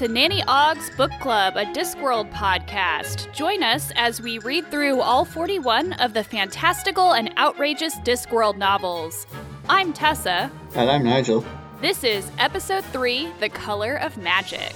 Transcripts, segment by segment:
To Nanny Ogg's Book Club, a Discworld podcast. Join us as we read through all 41 of the fantastical and outrageous Discworld novels. I'm Tessa. And I'm Nigel. This is Episode 3 The Color of Magic.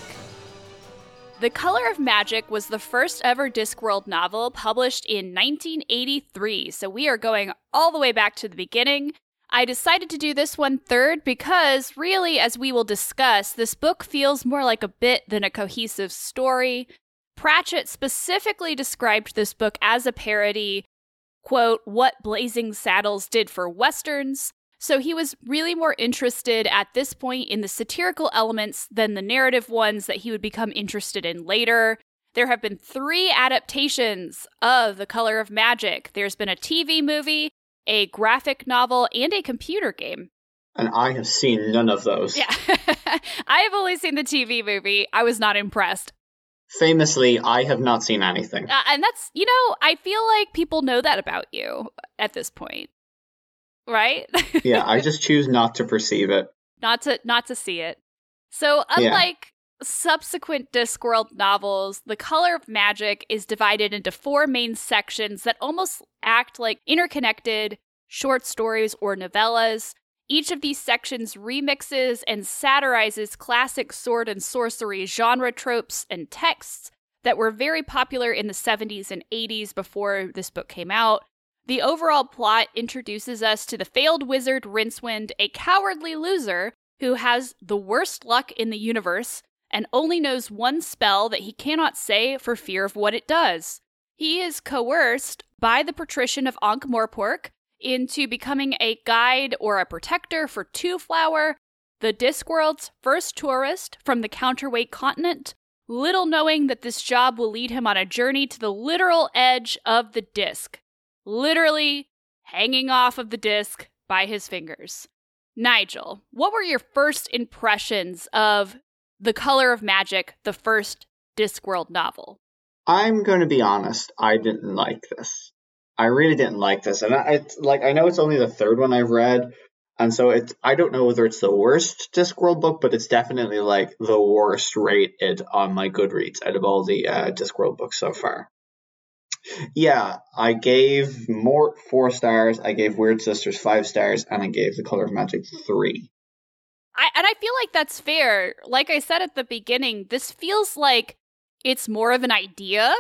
The Color of Magic was the first ever Discworld novel published in 1983, so we are going all the way back to the beginning. I decided to do this one third because, really, as we will discuss, this book feels more like a bit than a cohesive story. Pratchett specifically described this book as a parody, quote, what Blazing Saddles did for Westerns. So he was really more interested at this point in the satirical elements than the narrative ones that he would become interested in later. There have been three adaptations of The Color of Magic. There's been a TV movie, a graphic novel, and a computer game. And I have seen none of those. Yeah. I have only seen the TV movie. I was not impressed. Famously, I have not seen anything. Uh, and that's, you know, I feel like people know that about you at this point. Right? yeah, I just choose not to perceive it. Not to not to see it. So, unlike subsequent Discworld novels, The Color of Magic is divided into four main sections that almost act like interconnected short stories or novellas. Each of these sections remixes and satirizes classic sword and sorcery genre tropes and texts that were very popular in the 70s and 80s before this book came out. The overall plot introduces us to the failed wizard Rincewind, a cowardly loser who has the worst luck in the universe and only knows one spell that he cannot say for fear of what it does. He is coerced by the patrician of Ankh Morpork into becoming a guide or a protector for Twoflower, the Discworld's first tourist from the counterweight continent, little knowing that this job will lead him on a journey to the literal edge of the disc, literally hanging off of the disc by his fingers. Nigel, what were your first impressions of the Color of Magic, the first Discworld novel? I'm going to be honest. I didn't like this. I really didn't like this, and I like I know it's only the third one I've read, and so it's I don't know whether it's the worst Discworld book, but it's definitely like the worst rated on my Goodreads out of all the uh, Discworld books so far. Yeah, I gave Mort four stars. I gave Weird Sisters five stars, and I gave The Color of Magic three. I, and I feel like that's fair. Like I said at the beginning, this feels like it's more of an idea.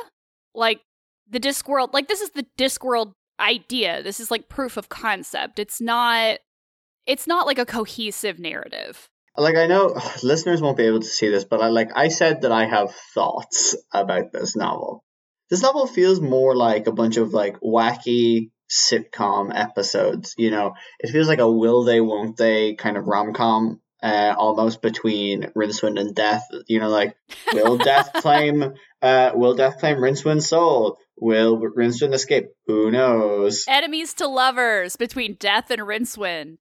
Like the Discworld, like this is the Discworld idea. This is like proof of concept. It's not it's not like a cohesive narrative. Like I know listeners won't be able to see this, but I like I said that I have thoughts about this novel. This novel feels more like a bunch of like wacky sitcom episodes. You know, it feels like a will they, won't they kind of rom com uh, almost between Rincewind and Death. You know, like will Death claim uh, will Death claim Rincewind's soul? Will Rincewind escape? Who knows? Enemies to lovers between Death and Rincewind.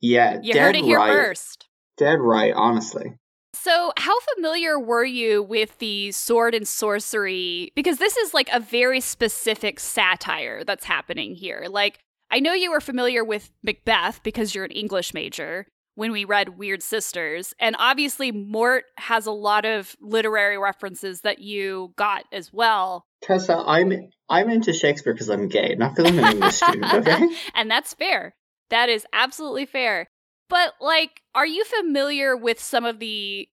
Yeah, you heard it here right. first. Dead right, honestly. So, how familiar were you with the sword and sorcery? Because this is like a very specific satire that's happening here. Like, I know you were familiar with Macbeth because you're an English major, when we read Weird Sisters. And obviously, Mort has a lot of literary references that you got as well. Tessa, I'm I'm into Shakespeare because I'm gay, not because I'm an English student, okay? and that's fair. That is absolutely fair. But like, are you familiar with some of the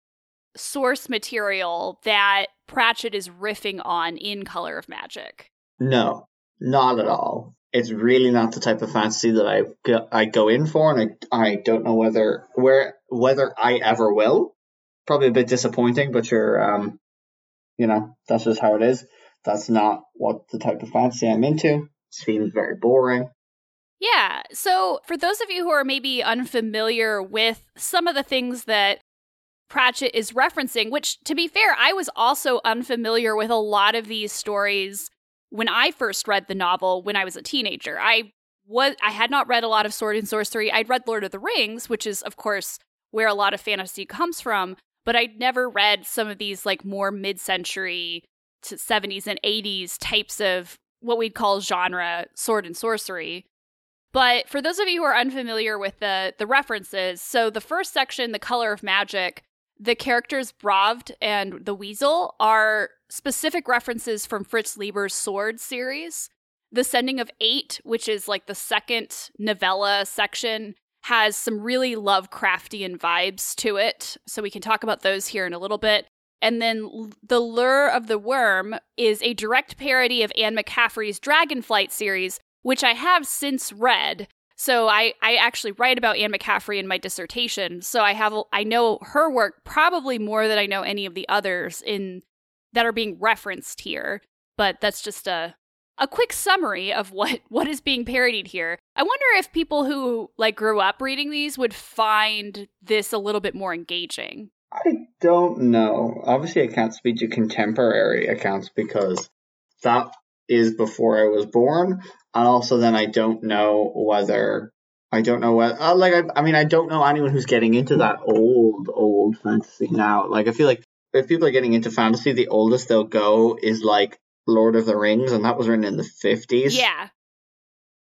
source material that Pratchett is riffing on in Color of Magic? No, not at all it's really not the type of fantasy that I go, I go in for, and I, I don't know whether where whether I ever will. Probably a bit disappointing, but you're um, you know that's just how it is. That's not what the type of fantasy I'm into. Seems very boring. Yeah. So for those of you who are maybe unfamiliar with some of the things that Pratchett is referencing, which to be fair, I was also unfamiliar with a lot of these stories when I first read the novel when I was a teenager. I was I had not read a lot of sword and sorcery. I'd read Lord of the Rings, which is of course where a lot of fantasy comes from, but I'd never read some of these like more mid-century to 70s and 80s types of what we'd call genre sword and sorcery. But for those of you who are unfamiliar with the the references, so the first section, The Color of Magic, the characters Bravd and the Weasel are specific references from Fritz Leiber's Sword series. The Sending of Eight, which is like the second novella section, has some really Lovecraftian vibes to it. So we can talk about those here in a little bit. And then The Lure of the Worm is a direct parody of Anne McCaffrey's Dragonflight series, which I have since read. So I, I actually write about Anne McCaffrey in my dissertation. So I have I know her work probably more than I know any of the others in that are being referenced here. But that's just a a quick summary of what what is being parodied here. I wonder if people who like grew up reading these would find this a little bit more engaging. I don't know. Obviously, I can't speak to contemporary accounts because that is before I was born, and also then I don't know whether I don't know what uh, like I, I mean I don't know anyone who's getting into that old old fantasy now. Like I feel like if people are getting into fantasy, the oldest they'll go is like Lord of the Rings, and that was written in the fifties. Yeah.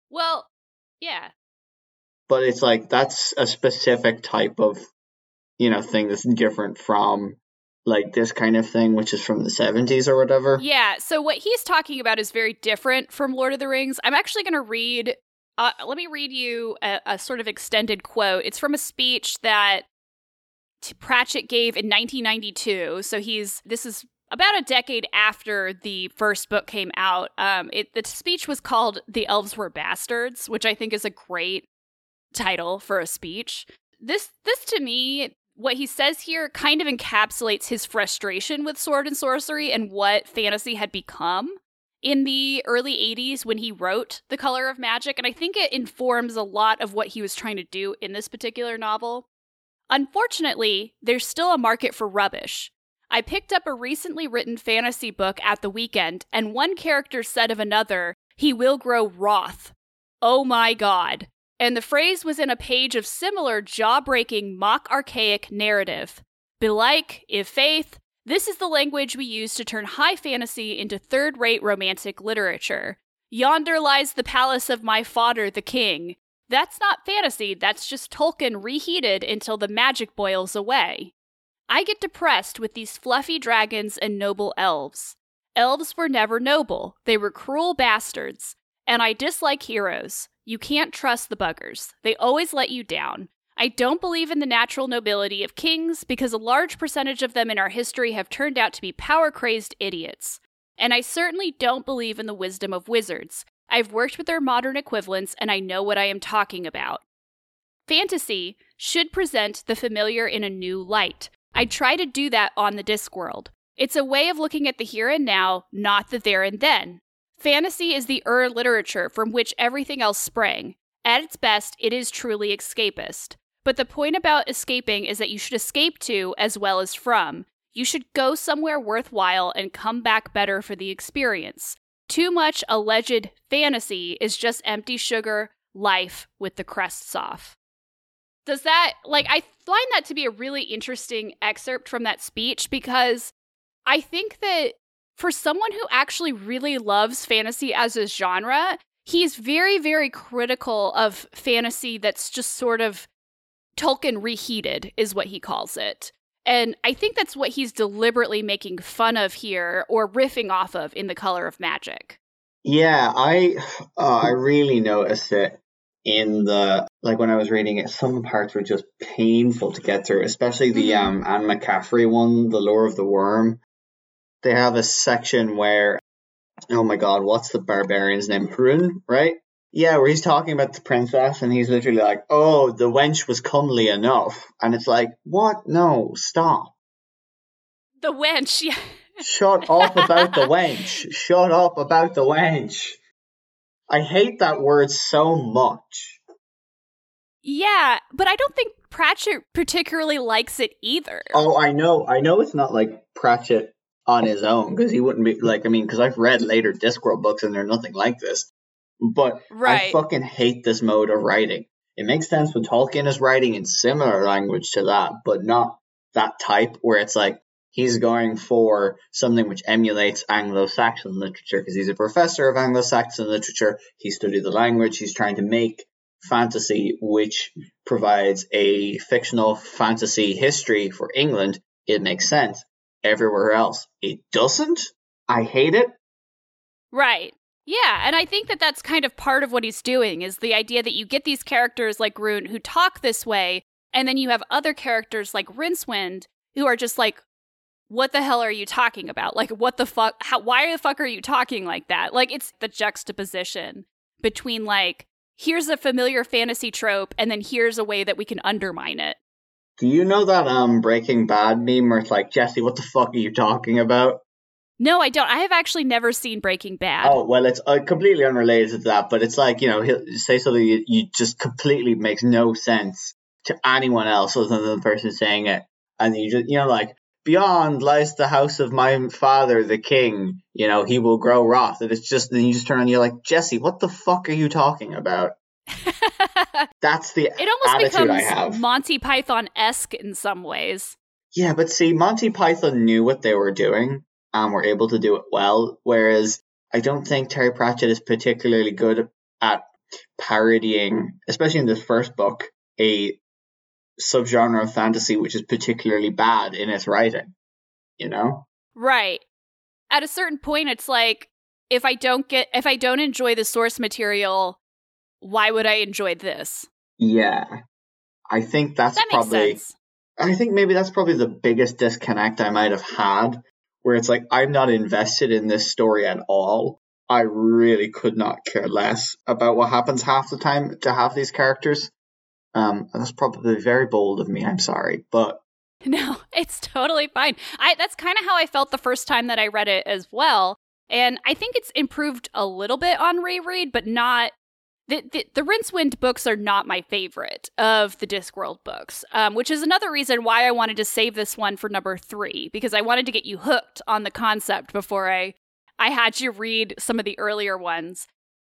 Well, yeah. But it's like that's a specific type of you know thing that's different from like this kind of thing which is from the 70s or whatever. Yeah so what he's talking about is very different from lord of the rings. I'm actually going to read uh, let me read you a, a sort of extended quote. It's from a speech that pratchett gave in 1992 so he's this is about a decade after the first book came out. Um, it, the speech was called the elves were bastards which i think is a great title for a speech. This this to me what he says here kind of encapsulates his frustration with sword and sorcery and what fantasy had become in the early 80s when he wrote The Color of Magic, and I think it informs a lot of what he was trying to do in this particular novel. Unfortunately, there's still a market for rubbish. I picked up a recently written fantasy book at the weekend, and one character said of another, he will grow wroth. Oh my god and the phrase was in a page of similar jaw breaking, mock archaic narrative. Belike, if faith, this is the language we use to turn high fantasy into third rate romantic literature. Yonder lies the palace of my father, the king. That's not fantasy, that's just Tolkien reheated until the magic boils away. I get depressed with these fluffy dragons and noble elves. Elves were never noble, they were cruel bastards. And I dislike heroes. You can't trust the buggers. They always let you down. I don't believe in the natural nobility of kings because a large percentage of them in our history have turned out to be power crazed idiots. And I certainly don't believe in the wisdom of wizards. I've worked with their modern equivalents and I know what I am talking about. Fantasy should present the familiar in a new light. I try to do that on the Discworld. It's a way of looking at the here and now, not the there and then. Fantasy is the Ur literature from which everything else sprang. At its best, it is truly escapist. But the point about escaping is that you should escape to as well as from. You should go somewhere worthwhile and come back better for the experience. Too much alleged fantasy is just empty sugar, life with the crests off. Does that, like, I find that to be a really interesting excerpt from that speech because I think that for someone who actually really loves fantasy as a genre, he's very, very critical of fantasy that's just sort of Tolkien reheated, is what he calls it. And I think that's what he's deliberately making fun of here or riffing off of in The Color of Magic. Yeah, I uh, I really noticed it in the like when I was reading it. Some parts were just painful to get through, especially the mm-hmm. um Anne McCaffrey one, The Lure of the Worm they have a section where, oh my god, what's the barbarian's name? Hrun, right? Yeah, where he's talking about the princess and he's literally like, oh, the wench was comely enough. And it's like, what? No, stop. The wench, yeah. Shut up about the wench. Shut up about the wench. I hate that word so much. Yeah, but I don't think Pratchett particularly likes it either. Oh, I know. I know it's not like Pratchett on his own because he wouldn't be like I mean because I've read later Discworld books and they're nothing like this. But right. I fucking hate this mode of writing. It makes sense when Tolkien is writing in similar language to that, but not that type where it's like he's going for something which emulates Anglo-Saxon literature because he's a professor of Anglo-Saxon literature. He studied the language. He's trying to make fantasy, which provides a fictional fantasy history for England, it makes sense. Everywhere else, it doesn't. I hate it. Right. Yeah, and I think that that's kind of part of what he's doing is the idea that you get these characters like Hrun who talk this way, and then you have other characters like Rincewind who are just like, what the hell are you talking about? Like, what the fuck? How, why the fuck are you talking like that? Like, it's the juxtaposition between like, here's a familiar fantasy trope, and then here's a way that we can undermine it. Do you know that um Breaking Bad meme where it's like, Jesse, what the fuck are you talking about? No, I don't. I have actually never seen Breaking Bad. Oh well, it's uh, completely unrelated to that, but it's like you know he'll say something you, you just completely makes no sense to anyone else other than the person saying it, and you just you know like beyond lies the house of my father, the king. You know he will grow wrath, and it's just then you just turn on you're like Jesse, what the fuck are you talking about? That's the it almost becomes Monty Python esque in some ways. Yeah, but see, Monty Python knew what they were doing and were able to do it well. Whereas I don't think Terry Pratchett is particularly good at parodying, especially in this first book, a subgenre of fantasy which is particularly bad in its writing. You know? Right. At a certain point it's like if I don't get if I don't enjoy the source material, why would I enjoy this? Yeah. I think that's that probably sense. I think maybe that's probably the biggest disconnect I might have had where it's like I'm not invested in this story at all. I really could not care less about what happens half the time to have these characters. Um, that's probably very bold of me. I'm sorry, but no, it's totally fine. I that's kind of how I felt the first time that I read it as well, and I think it's improved a little bit on reread, but not the, the, the Rincewind books are not my favorite of the Discworld books, um, which is another reason why I wanted to save this one for number three because I wanted to get you hooked on the concept before I I had you read some of the earlier ones.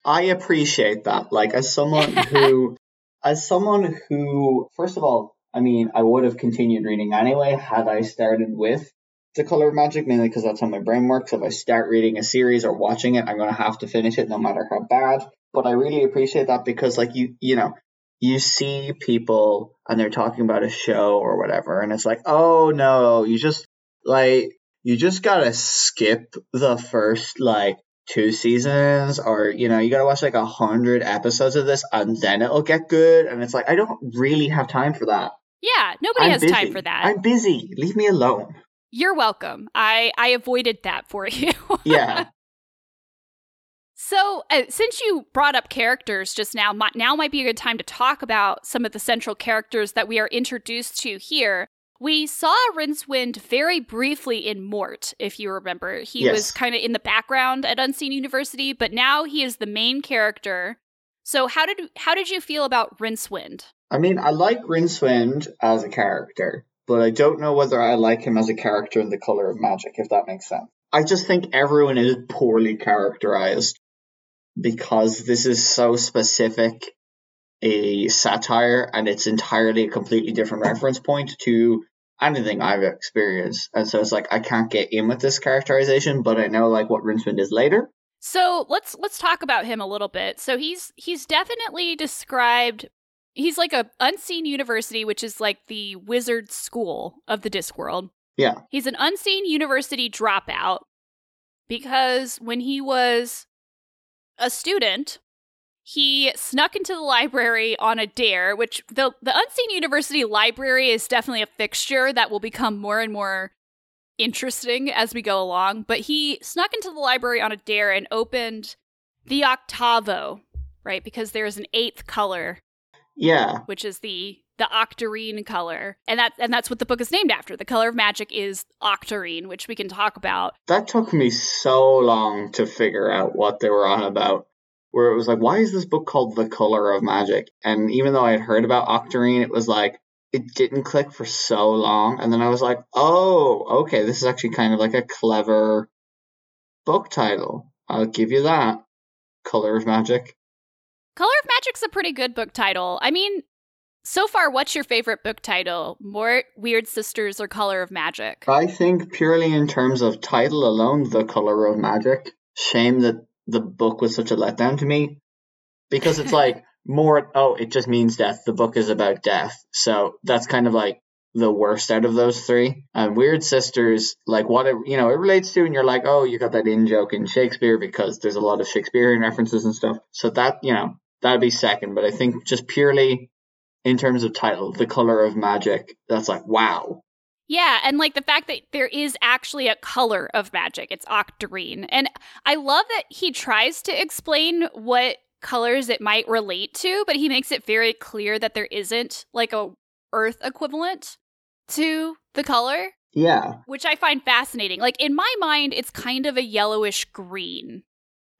I appreciate that. Like as someone who, as someone who, first of all, I mean, I would have continued reading anyway had I started with the color of magic mainly because that's how my brain works if i start reading a series or watching it i'm going to have to finish it no matter how bad but I really appreciate that because like you you know you see people and they're talking about a show or whatever and it's like oh no you just like you just gotta skip the first like two seasons or you know you gotta watch like a hundred episodes of this and then it'll get good and it's like i don't really have time for that. Yeah nobody I'm has busy. time for that. I'm busy. Leave me alone. You're welcome. I i avoided that for you. Yeah so, uh, since you brought up characters just now, now might be a good time to talk about some of the central characters that we are introduced to here. We saw Rincewind very briefly in Mort, if you remember. He yes. was kind of in the background at Unseen University, but now he is the main character. So, how did how did you feel about Rincewind? I mean, I like Rincewind as a character, but I don't know whether I like him as a character in The Color of Magic, if that makes sense. I just think everyone is poorly characterized because this is so specific a satire and it's entirely a completely different reference point to anything I've experienced. And so it's like I can't get in with this characterization, but I know like what Rincewind is later. So let's let's talk about him a little bit. So he's he's definitely described he's like a unseen university, which is like the wizard school of the Discworld. Yeah. He's an unseen university dropout because when he was a student, he snuck into the library on a dare, which the the Unseen University library is definitely a fixture that will become more and more interesting as we go along. But he snuck into the library on a dare and opened the octavo, right? Because there's an eighth color. Yeah. Which is the the octarine color. And that and that's what the book is named after. The color of magic is octarine, which we can talk about. That took me so long to figure out what they were on about. Where it was like, why is this book called The Color of Magic? And even though I had heard about octarine, it was like it didn't click for so long. And then I was like, oh, okay, this is actually kind of like a clever book title. I'll give you that. Color of Magic. Color of Magic's a pretty good book title. I mean, so far, what's your favorite book title? Mort, Weird Sisters, or Color of Magic? I think purely in terms of title alone, The Color of Magic. Shame that the book was such a letdown to me. Because it's like Mort oh it just means death the book is about death so that's kind of like the worst out of those three and weird sisters like what it you know it relates to and you're like oh you got that in joke in shakespeare because there's a lot of shakespearean references and stuff so that you know that'd be second but i think just purely in terms of title the color of magic that's like wow yeah, and like the fact that there is actually a color of magic. It's octarine. And I love that he tries to explain what colors it might relate to, but he makes it very clear that there isn't like a earth equivalent to the color. Yeah. Which I find fascinating. Like in my mind it's kind of a yellowish green.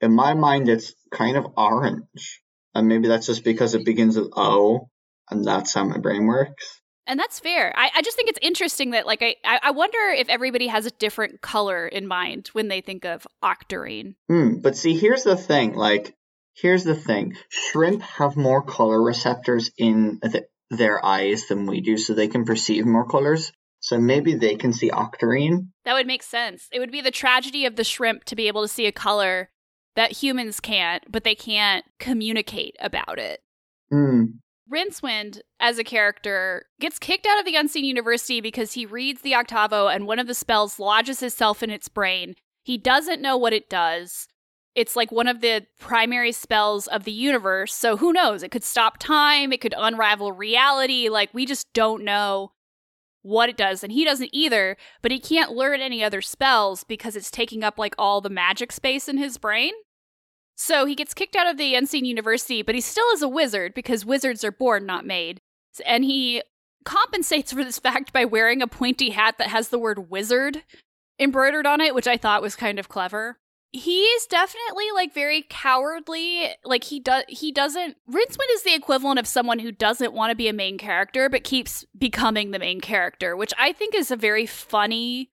In my mind it's kind of orange. And maybe that's just because it begins with O and that's how my brain works. And that's fair. I, I just think it's interesting that, like, I, I wonder if everybody has a different color in mind when they think of octarine. Hmm. but see, here's the thing. Like, here's the thing. Shrimp have more color receptors in the, their eyes than we do, so they can perceive more colors. So maybe they can see octarine. That would make sense. It would be the tragedy of the shrimp to be able to see a color that humans can't, but they can't communicate about it. Hmm. Rincewind, as a character, gets kicked out of the Unseen University because he reads the Octavo and one of the spells lodges itself in its brain. He doesn't know what it does. It's like one of the primary spells of the universe, so who knows? It could stop time, it could unravel reality. Like, we just don't know what it does, and he doesn't either, but he can't learn any other spells because it's taking up like all the magic space in his brain. So he gets kicked out of the Unseen University, but he still is a wizard because wizards are born, not made. And he compensates for this fact by wearing a pointy hat that has the word wizard embroidered on it, which I thought was kind of clever. He's definitely like very cowardly. Like he does he doesn't Rincewind is the equivalent of someone who doesn't want to be a main character but keeps becoming the main character, which I think is a very funny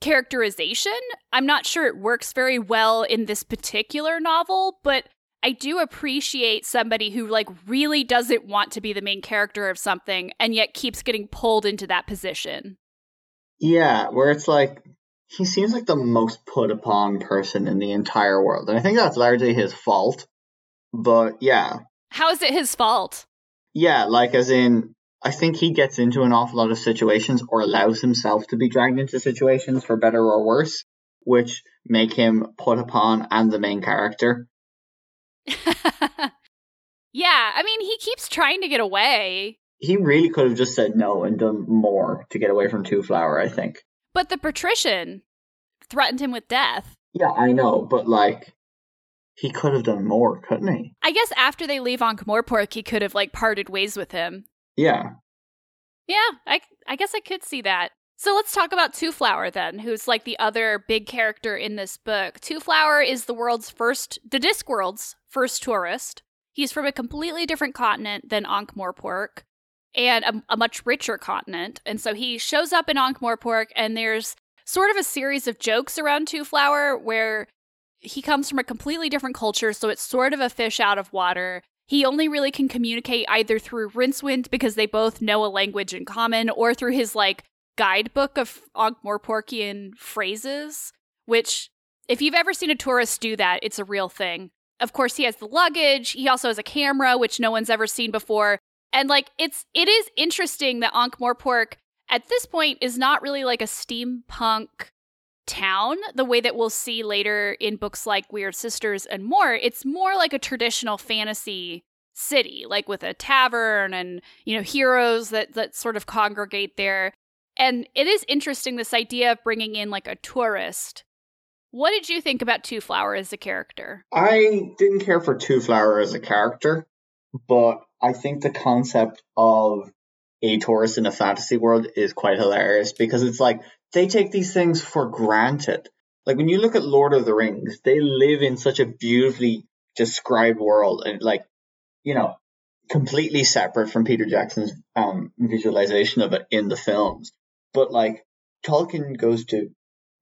characterization. I'm not sure it works very well in this particular novel, but I do appreciate somebody who like really doesn't want to be the main character of something and yet keeps getting pulled into that position. Yeah, where it's like he seems like the most put upon person in the entire world. And I think that's largely his fault. But yeah. How is it his fault? Yeah, like as in I think he gets into an awful lot of situations or allows himself to be dragged into situations for better or worse, which make him put upon and the main character. yeah, I mean, he keeps trying to get away. He really could have just said no and done more to get away from Twoflower, I think. But the patrician threatened him with death. Yeah, I know, but like he could have done more, couldn't he? I guess after they leave Ankh-Morpork, he could have like parted ways with him. Yeah. Yeah, I, I guess I could see that. So let's talk about Twoflower then, who's like the other big character in this book. Twoflower is the world's first, the Discworld's first tourist. He's from a completely different continent than Ankh-Morpork and a, a, much richer continent. And so he shows up in Ankh-Morpork, and there's sort of a series of jokes around Twoflower where he comes from a completely different culture, so it's sort of a fish out of water. He only really can communicate either through Rincewind because they both know a language in common, or through his like guidebook of Ankh-Morporkian phrases, which if you've ever seen a tourist do that, it's a real thing. Of course, he has the luggage. He also has a camera, which no one's ever seen before. And like it's it is interesting that Ankh-Morpork at this point is not really like a steampunk town the way that we'll see later in books like Weird Sisters and Mort. It's more like a traditional fantasy city, like with a tavern and, you know, heroes that that sort of congregate there. And it is interesting this idea of bringing in like a tourist. What did you think about Twoflower as a character? I didn't care for Twoflower as a character, but I think the concept of a tourist in a fantasy world is quite hilarious because it's like they take these things for granted. Like when you look at Lord of the Rings, they live in such a beautifully described world and like, you know, completely separate from Peter Jackson's um, visualization of it in the films. But like Tolkien goes to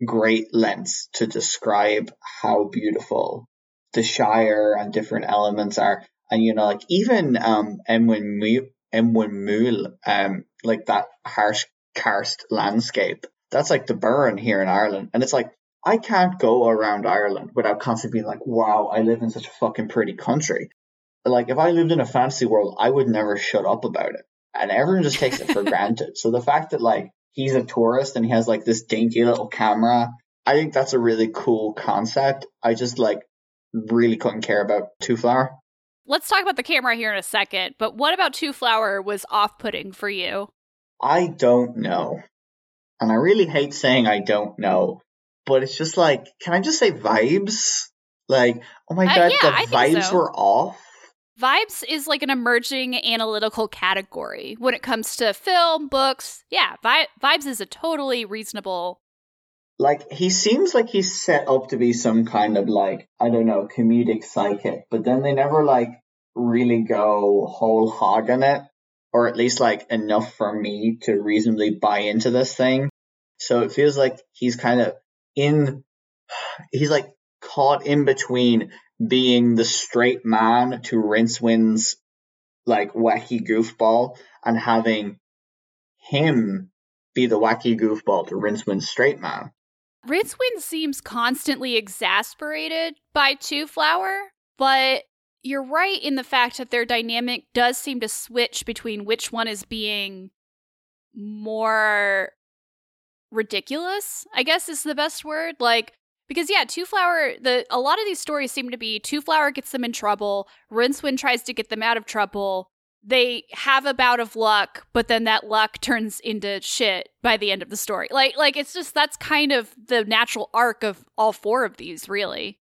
great lengths to describe how beautiful the Shire and different elements are. And you know, like even um Emwen Emwen um, like that harsh karst landscape that's like the Burren here in Ireland. And it's like, I can't go around Ireland without constantly being like, wow, I live in such a fucking pretty country. like if I lived in a fantasy world, I would never shut up about it. And everyone just takes it for granted. So the fact that like he's a tourist and he has like this dainty little camera, I think that's a really cool concept. I just like really couldn't care about Twoflower. Let's talk about the camera here in a second, but what about Twoflower was off putting for you? I don't know. And I really hate saying I don't know, but it's just like, can I just say vibes? Like, oh my uh, god, yeah, the I vibes so. were off. Vibes is like an emerging analytical category when it comes to film, books. Yeah, vi- vibes is a totally reasonable. Like, he seems like he's set up to be some kind of like, I don't know, comedic psychic, but then they never like really go whole hog on it, or at least like enough for me to reasonably buy into this thing. So it feels like he's kind of in, he's like caught in between being the straight man to Rincewind's like wacky goofball and having him be the wacky goofball to Rincewind's straight man. Rincewind seems constantly exasperated by Twoflower, but you're right in the fact that their dynamic does seem to switch between which one is being more ridiculous, I guess is the best word. Like because yeah, Twoflower, the a lot of these stories seem to be Twoflower gets them in trouble, Rincewind tries to get them out of trouble. They have a bout of luck, but then that luck turns into shit by the end of the story. Like like it's just that's kind of the natural arc of all four of these, really.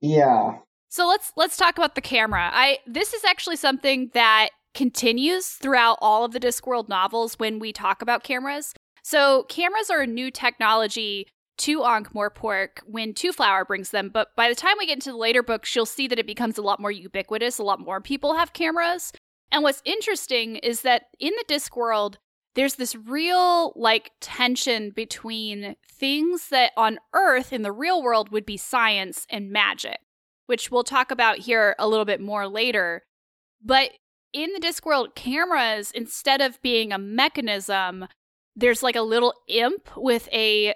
Yeah. So let's let's talk about the camera. I this is actually something that continues throughout all of the Discworld novels when we talk about cameras. So cameras are a new technology to Ankh-Morpork when Twoflower brings them. But by the time we get into the later books, you'll see that it becomes a lot more ubiquitous. A lot more people have cameras. And what's interesting is that in the Discworld, there's this real like tension between things that on Earth in the real world would be science and magic, which we'll talk about here a little bit more later. But in the Discworld, cameras, instead of being a mechanism, there's like a little imp with a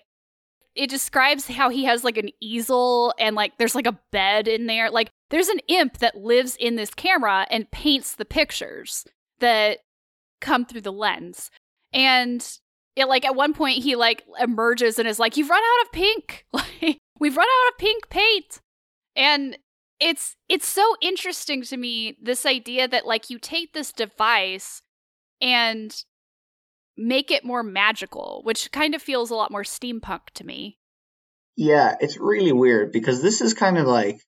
it describes how he has like an easel and like there's like a bed in there. Like there's an imp that lives in this camera and paints the pictures that come through the lens. And it like at one point he like emerges and is like, You've run out of pink. Like we've run out of pink paint. And it's it's so interesting to me, this idea that like you take this device and make it more magical, which kind of feels a lot more steampunk to me. Yeah, it's really weird because this is kind of like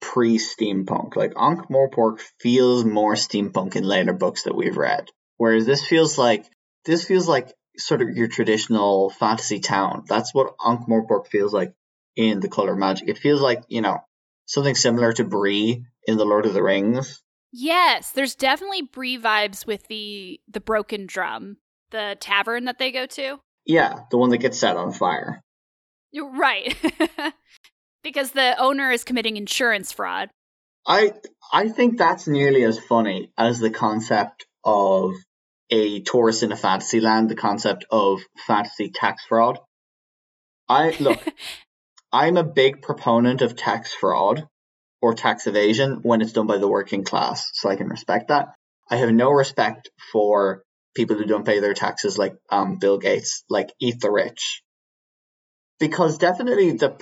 pre steampunk. Like Ankh Morpork feels more steampunk in later books that we've read. Whereas this feels like this feels like sort of your traditional fantasy town. That's what Ankh Morpork feels like in the color magic. It feels like, you know, something similar to Bree in the Lord of the Rings. Yes, there's definitely Bree vibes with the the broken drum the tavern that they go to? Yeah, the one that gets set on fire. You're right. because the owner is committing insurance fraud. I I think that's nearly as funny as the concept of a tourist in a fantasy land, the concept of fantasy tax fraud. I look, I'm a big proponent of tax fraud or tax evasion when it's done by the working class, so I can respect that. I have no respect for people who don't pay their taxes, like um, Bill Gates, like eat the rich. Because definitely the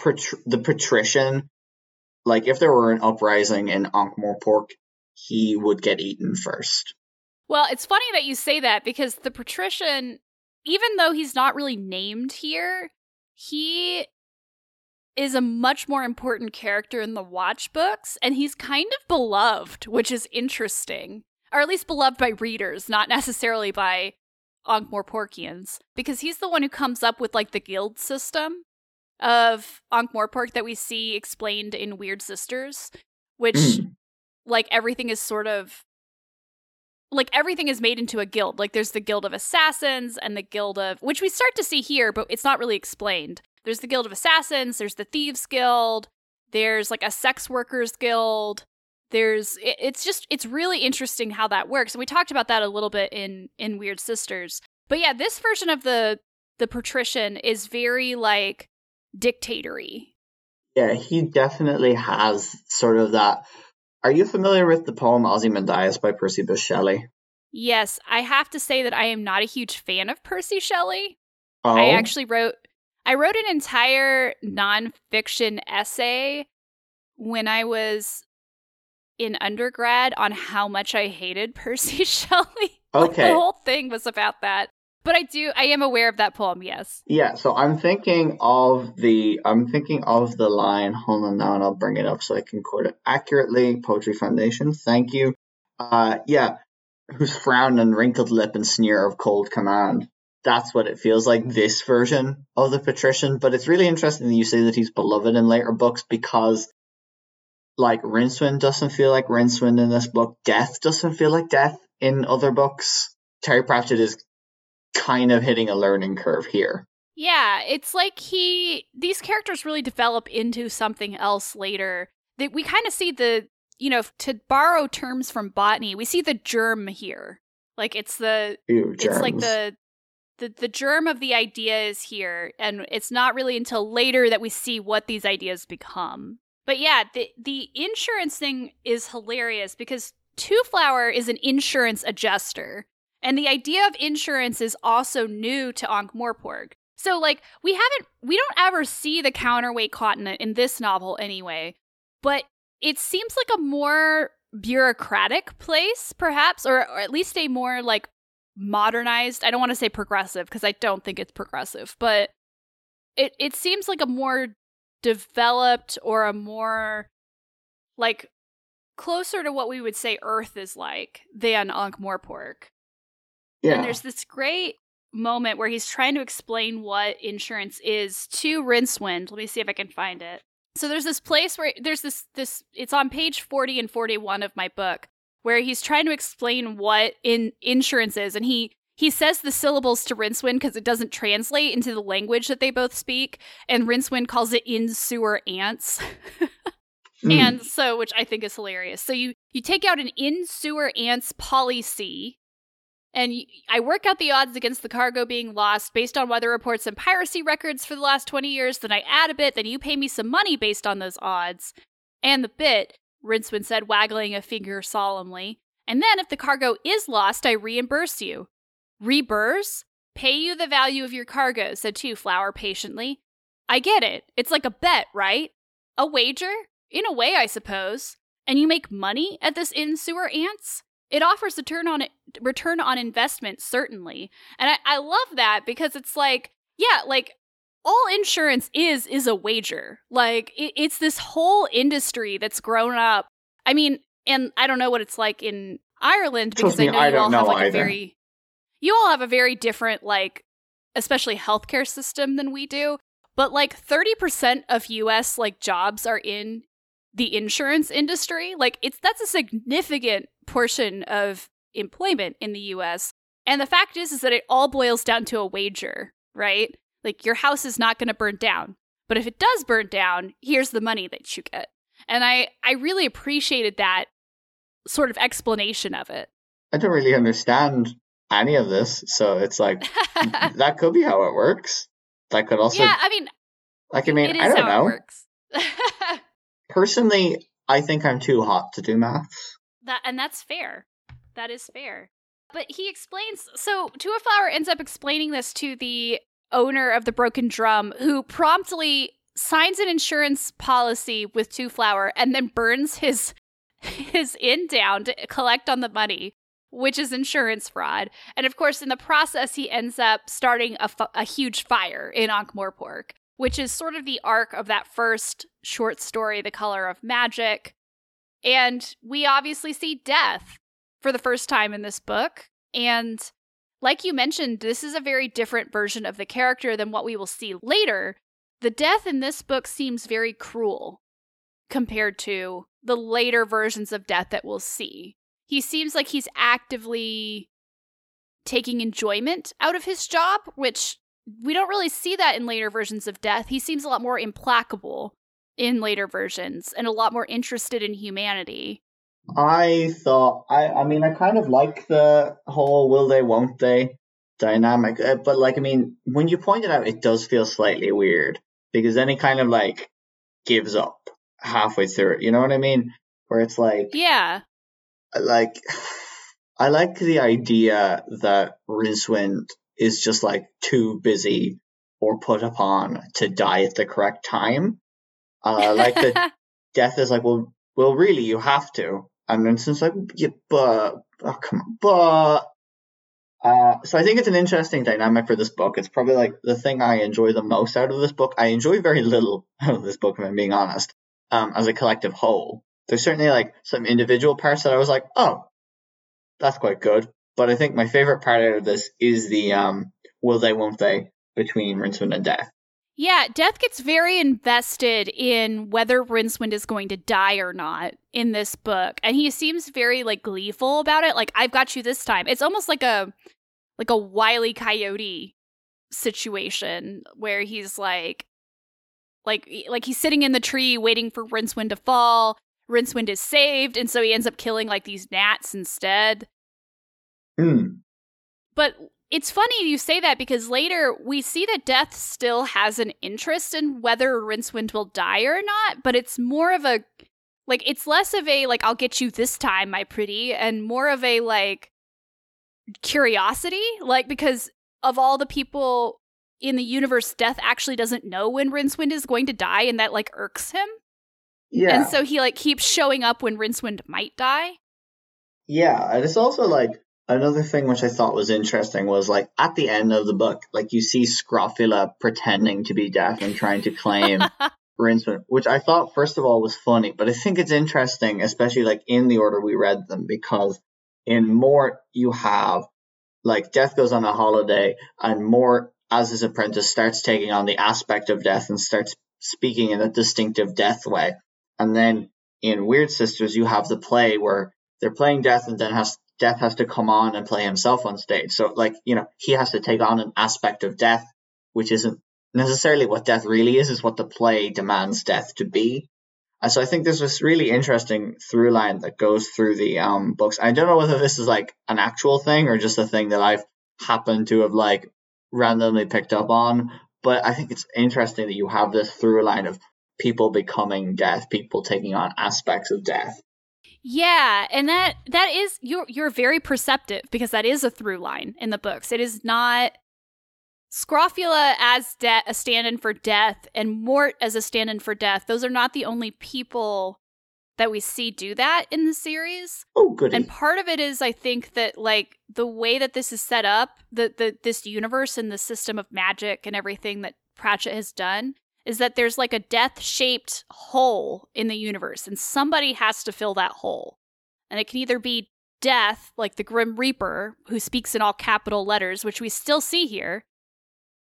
the patrician, like if there were an uprising in Ankh-Morpork, he would get eaten first. Well, it's funny that you say that because the patrician, even though he's not really named here, he is a much more important character in the Watch books, and he's kind of beloved, which is interesting or at least beloved by readers, not necessarily by Ankh-Morporkians, because he's the one who comes up with like the guild system of Ankh-Morpork that we see explained in Weird Sisters, which mm. like everything is sort of like everything is made into a guild. Like there's the guild of assassins and the guild of which we start to see here, but it's not really explained. There's the guild of assassins, there's the thieves guild, there's like a sex workers guild, there's it's just it's really interesting how that works and we talked about that a little bit in in weird sisters but yeah this version of the the patrician is very like dictatory yeah he definitely has sort of that Are you familiar with the poem Ozymandias by Percy Bysshe Shelley? Yes, I have to say that I am not a huge fan of Percy Shelley. Oh. I actually wrote I wrote an entire nonfiction essay when I was in undergrad on how much I hated Percy Shelley. Okay. Like, the whole thing was about that. But I do I am aware of that poem, yes. Yeah, so I'm thinking of the I'm thinking of the line, hold on now and I'll bring it up so I can quote it accurately. Poetry Foundation, thank you. Uh yeah. Whose frown and wrinkled lip and sneer of cold command. That's what it feels like, this version of the patrician. But it's really interesting that you say that he's beloved in later books because like Rincewind doesn't feel like Rincewind in this book. Death doesn't feel like death in other books. Terry Pratchett is kind of hitting a learning curve here. Yeah, it's like he these characters really develop into something else later. That we kind of see the, you know, to borrow terms from botany, we see the germ here. Like it's the Ew, it's like the the the germ of the idea is here and it's not really until later that we see what these ideas become. But yeah, the the insurance thing is hilarious because Two Flower is an insurance adjuster. And the idea of insurance is also new to Ankh-Morpork. So like we haven't we don't ever see the counterweight continent in this novel anyway, but it seems like a more bureaucratic place perhaps or, or at least a more like modernized. I don't want to say progressive because I don't think it's progressive, but it it seems like a more developed or a more like closer to what we would say Earth is like than Ankh-Morpork. Yeah. And there's this great moment where he's trying to explain what insurance is to Rincewind. Let me see if I can find it. So there's this place where there's this this it's on page 40 and 41 of my book where he's trying to explain what in insurance is and he he says the syllables to Rincewind because it doesn't translate into the language that they both speak and Rincewind calls it in sewer ants. mm. And so which I think is hilarious. So you you take out an in sewer ants policy and I work out the odds against the cargo being lost based on weather reports and piracy records for the last 20 years. Then I add a bit, then you pay me some money based on those odds. And the bit, Rincewind said, waggling a finger solemnly. And then if the cargo is lost, I reimburse you. Reburse? Pay you the value of your cargo, said Twoflower patiently. I get it. It's like a bet, right? A wager? In a way, I suppose. And you make money at this in sewer ants? it offers a turn on return on investment certainly and I, I love that because it's like yeah like all insurance is is a wager. Like it, it's this whole industry that's grown up. I mean and i don't know what it's like in ireland because me, i know I you all know have like either. a very you all have a very different like especially healthcare system than we do. But like 30% of us like jobs are in the insurance industry. Like it's that's a significant portion of employment in the US and the fact is is that it all boils down to a wager right like your house is not going to burn down but if it does burn down here's the money that you get and i i really appreciated that sort of explanation of it i don't really understand any of this so it's like that could be how it works that could also yeah i mean like i mean i don't know Personally, I think I'm too hot to do math. That and that's fair. That is fair. But he explains so Twoflower ends up explaining this to the owner of the broken drum who promptly signs an insurance policy with Twoflower and then burns his his inn down to collect on the money, which is insurance fraud. And of course, in the process, he ends up starting a, a huge fire in Ankh-Morpork which is sort of the arc of that first short story, The Color of Magic. And we obviously see death for the first time in this book. And like you mentioned, this is a very different version of the character than what we will see later. The death in this book seems very cruel compared to the later versions of death that we'll see. He seems like he's actively taking enjoyment out of his job, which we don't really see that in later versions of Death. He seems a lot more implacable in later versions and a lot more interested in humanity. I thought, I, I mean, I kind of like the whole will they, won't they dynamic. Uh, but, like, I mean, when you point it out, it does feel slightly weird because then it kind of like gives up halfway through it. You know what I mean? where it's like yeah, like I like the idea that Rincewind is just like too busy or put upon to die at the correct time. Uh, like the death is like, well, well, really, you have to. And Rince's like, yeah, but, oh, come on, but. Uh, so I think it's an interesting dynamic for this book. It's probably like the thing I enjoy the most out of this book. I enjoy very little out of this book, if I'm being honest, um, as a collective whole. There's certainly like some individual parts that I was like, oh, that's quite good. But I think my favorite part out of this is the um, will they, won't they between Rincewind and Death. Yeah, Death gets very invested in whether Rincewind is going to die or not in this book, and he seems very like gleeful about it. Like I've got you this time. It's almost like a like a wily coyote situation where he's like like like he's sitting in the tree waiting for Rincewind to fall. Rincewind is saved, and so he ends up killing like these gnats instead. Hmm. But it's funny you say that because later we see that Death still has an interest in whether Rincewind will die or not, but it's more of a like it's less of a like I'll get you this time, my pretty, and more of a like curiosity, like because of all the people in the universe, Death actually doesn't know when Rincewind is going to die, and that like irks him. Yeah. And so he like keeps showing up when Rincewind might die. Yeah, and it's also like Another thing which I thought was interesting was like at the end of the book, like you see Scrofula pretending to be deaf and trying to claim Rincewind, which I thought first of all was funny, but I think it's interesting, especially like in the order we read them, because in Mort you have like Death goes on a holiday and Mort as his apprentice starts taking on the aspect of death and starts speaking in a distinctive death way. And then in Wyrd Sisters you have the play where they're playing death and then has Death has to come on and play himself on stage. So, like, you know, he has to take on an aspect of Death, which isn't necessarily what Death really is, is what the play demands Death to be. And so I think there's this really interesting through line that goes through the um, books. I don't know whether this is like an actual thing or just a thing that I've happened to have like randomly picked up on. But I think it's interesting that you have this through line of people becoming death, people taking on aspects of death. Yeah, and that that is you're you're very perceptive because that is a through line in the books. It is not Scrofula as de- a stand-in for death and Mort as a stand-in for death. Those are not the only people that we see do that in the series. Oh, good. And part of it is, I think that like the way that this is set up, the the this universe and the system of magic and everything that Pratchett has done is that there's like a death shaped hole in the universe, and somebody has to fill that hole. And it can either be death, like the Grim Reaper, who speaks in all capital letters, which we still see here,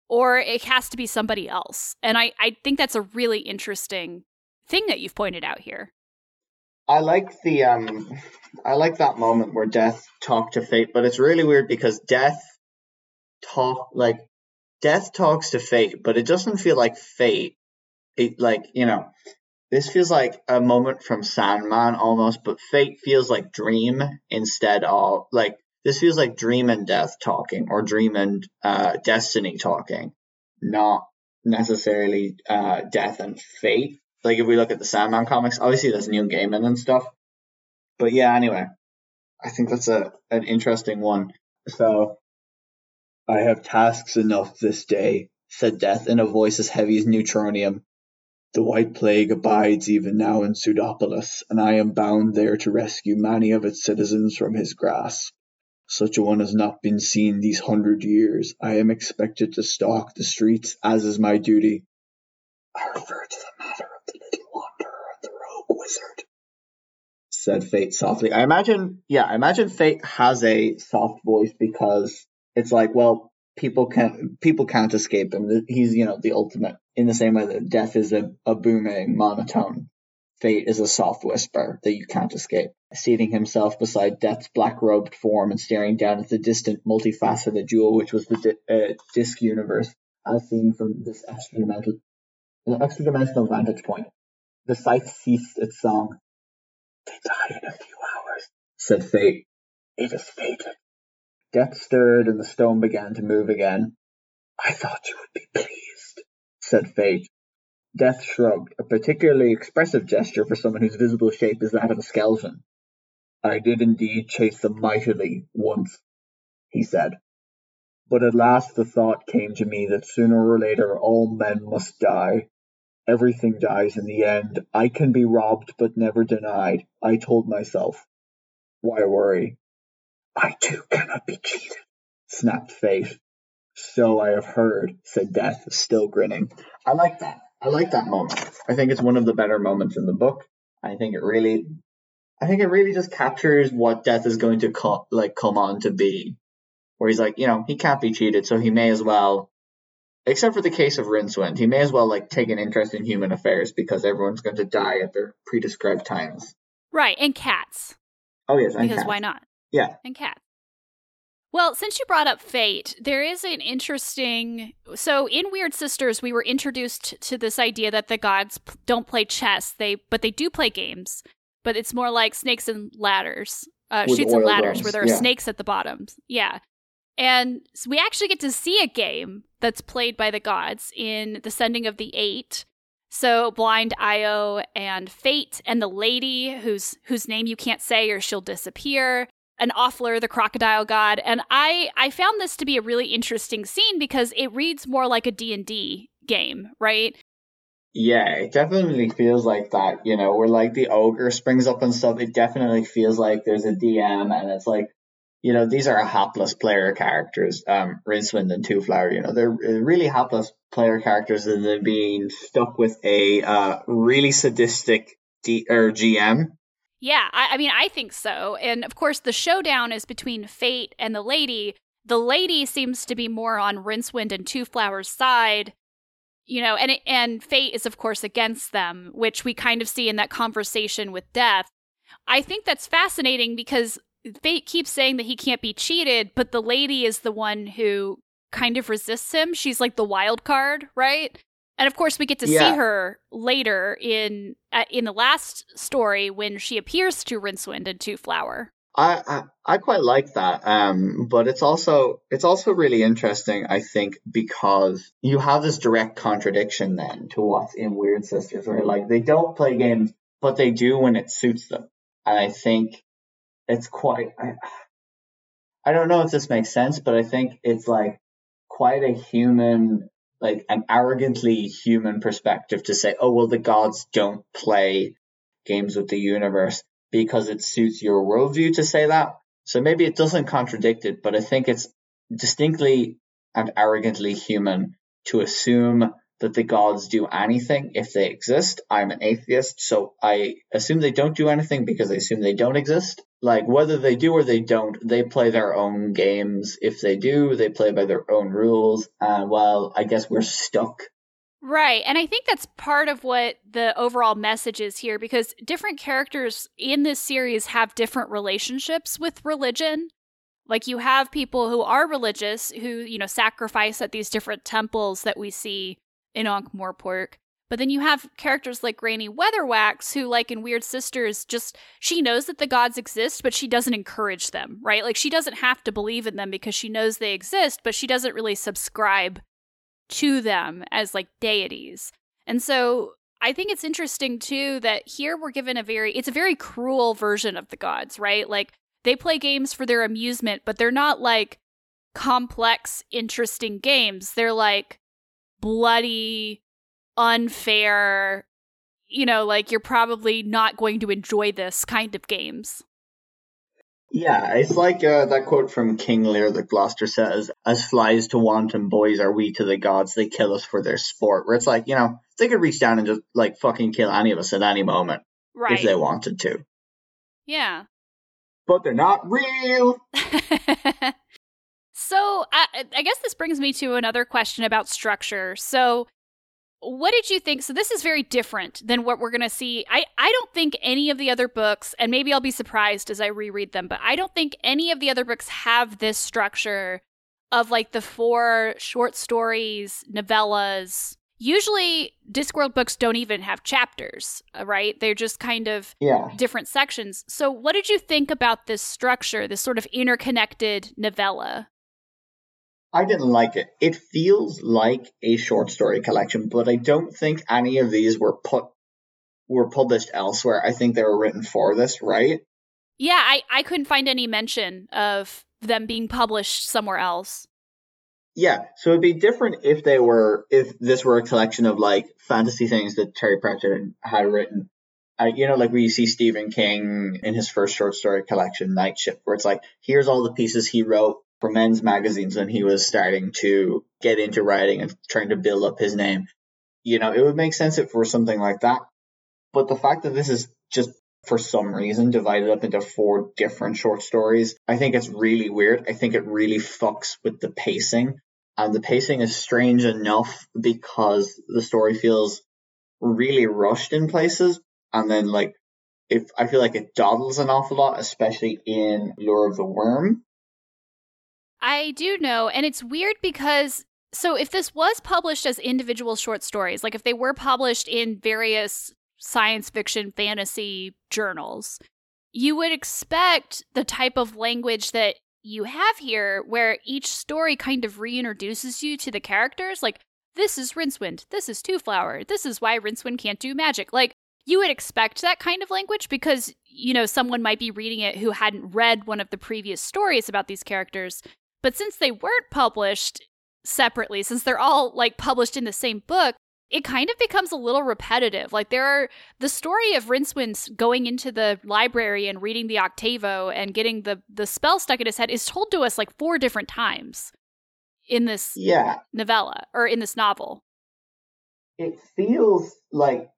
or it has to be somebody else. And I, I think that's a really interesting thing that you've pointed out here. I like the um I like that moment where Death talked to Fate, but it's really weird because Death talk like Death talks to Fate, but it doesn't feel like Fate. It like you know, this feels like a moment from Sandman almost, but Fate feels like Dream instead of like this feels like Dream and Death talking or Dream and uh, Destiny talking, not necessarily uh, Death and Fate. Like if we look at the Sandman comics, obviously there's Neil Gaiman and stuff, but yeah. Anyway, I think that's a an interesting one. So I have tasks enough this day, said Death in a voice as heavy as neutronium. The White Plague abides even now in Pseudopolis, and I am bound there to rescue many of its citizens from his grasp. Such a one has not been seen these hundred years. I am expected to stalk the streets, as is my duty. I refer to the matter of the little wanderer and the rogue wizard, said Fate softly. I imagine, yeah, I imagine Fate has a soft voice because it's like, well, people can't people can't escape him. He's you know the ultimate. In the same way that death is a, a booming monotone, fate is a soft whisper that you can't escape. Seating himself beside death's black robed form and staring down at the distant, multifaceted jewel, which was the di- uh, disc universe, as seen from this extra dimensional, extra dimensional vantage point. The scythe ceased its song. They die in a few hours, said Fate. It is fated. Death stirred and the stone began to move again. I thought you would be pleased, said Fate. Death shrugged, a particularly expressive gesture for someone whose visible shape is that of a skeleton. I did indeed chase them mightily, once, he said. But at last the thought came to me that sooner or later all men must die. Everything dies in the end. I can be robbed but never denied, I told myself. Why worry? I too cannot be cheated, snapped Fate. So I have heard, said Death, still grinning. I like that. I like that moment. I think it's one of the better moments in the book. I think it really, I think it really just captures what Death is going to co- like come on to be, where he's like, you know, he can't be cheated, so he may as well, except for the case of Rincewind, he may as well like take an interest in human affairs because everyone's going to die at their pre-described times. Right, and cats. Oh yes, because cats. why not? Yeah, and cats. Well, since you brought up fate, there is an interesting. So in Wyrd Sisters, we were introduced to this idea that the gods don't play chess, they but they do play games, but it's more like snakes and ladders, uh, Chutes and ladders, where there are yeah. snakes at the bottom. Yeah, and so we actually get to see a game that's played by the gods in the Sending of the Eight. So blind Io and Fate and the lady whose whose name you can't say or she'll disappear an Offler, the crocodile god, and I I found this to be a really interesting scene because it reads more like a D&D game, right? Yeah, it definitely feels like that, you know, where like the ogre springs up and stuff. It definitely feels like there's a DM and it's like, you know, these are hapless player characters, um, Rincewind and Twoflower, you know, they're really hapless player characters and they're being stuck with a uh, really sadistic D- or GM yeah, I, I mean, I think so. And of course, the showdown is between Fate and the lady. The lady seems to be more on Rincewind and Twoflower's side, you know, and and Fate is of course against them, which we kind of see in that conversation with Death. I think that's fascinating because Fate keeps saying that he can't be cheated, but the lady is the one who kind of resists him. She's like the wild card, right? And of course, we get to yeah. see her later in uh, in the last story when she appears to Rincewind and Twoflower. I, I, I quite like that, um, but it's also it's also really interesting, I think, because you have this direct contradiction then to what's in Wyrd Sisters, where like they don't play games, but they do when it suits them, and I think it's quite. I, I don't know if this makes sense, but I think it's like quite a human like an arrogantly human perspective to say, oh, well, the gods don't play games with the universe because it suits your worldview to say that. So maybe it doesn't contradict it, but I think it's distinctly and arrogantly human to assume that the gods do anything if they exist. I'm an atheist, so I assume they don't do anything because I assume they don't exist. Like whether they do or they don't, they play their own games. If they do, they play by their own rules. And well, I guess we're stuck. Right. And I think that's part of what the overall message is here because different characters in this series have different relationships with religion. Like you have people who are religious who, you know, sacrifice at these different temples that we see in Ankh-Morpork. But then you have characters like Granny Weatherwax, who, like in Wyrd Sisters, just she knows that the gods exist, but she doesn't encourage them, right? Like she doesn't have to believe in them because she knows they exist, but she doesn't really subscribe to them as like deities. And so I think it's interesting too that here we're given a very it's a very cruel version of the gods, right? Like they play games for their amusement, but they're not like complex, interesting games. They're like bloody, unfair, you know, like you're probably not going to enjoy this kind of games. Yeah, it's like uh, that quote from King Lear that Gloucester says, As flies to wanton boys are we to the gods, they kill us for their sport. Where it's like, you know, they could reach down and just like fucking kill any of us at any moment. Right. If they wanted to. Yeah. But they're not real. So I, I guess this brings me to another question about structure. So what did you think? So this is very different than what we're going to see. I, I don't think any of the other books, and maybe I'll be surprised as I reread them, but I don't think any of the other books have this structure of like the four short stories, novellas. Usually, Discworld books don't even have chapters, uh, right? They're just kind of yeah. different sections. So, what did you think about this structure, this sort of interconnected novella? I didn't like it. It feels like a short story collection, but I don't think any of these were put were published elsewhere. I think they were written for this, right? Yeah, I, I couldn't find any mention of them being published somewhere else. Yeah, so it'd be different if they were if this were a collection of like fantasy things that Terry Pratchett had written. Uh, you know, like where you see Stephen King in his first short story collection, Night Shift, where it's like, here's all the pieces he wrote for men's magazines when he was starting to get into writing and trying to build up his name. You know, it would make sense if for something like that. But the fact that this is just for some reason divided up into four different short stories, I think it's really weird. I think it really fucks with the pacing. And the pacing is strange enough because the story feels really rushed in places. And then like if I feel like it dawdles an awful lot, especially in Lure of the Worm. I do know, and it's weird because so if this was published as individual short stories, like if they were published in various science fiction fantasy journals, you would expect the type of language that you have here where each story kind of reintroduces you to the characters like this is Rincewind, this is Twoflower, this is why Rincewind can't do magic. Like you would expect that kind of language because you know someone might be reading it who hadn't read one of the previous stories about these characters but since they weren't published separately, since they're all like published in the same book, it kind of becomes a little repetitive. Like there are the story of Rincewind going into the library and reading the Octavo and getting the the spell stuck in his head is told to us like four different times in this yeah novella or in this novel. It feels like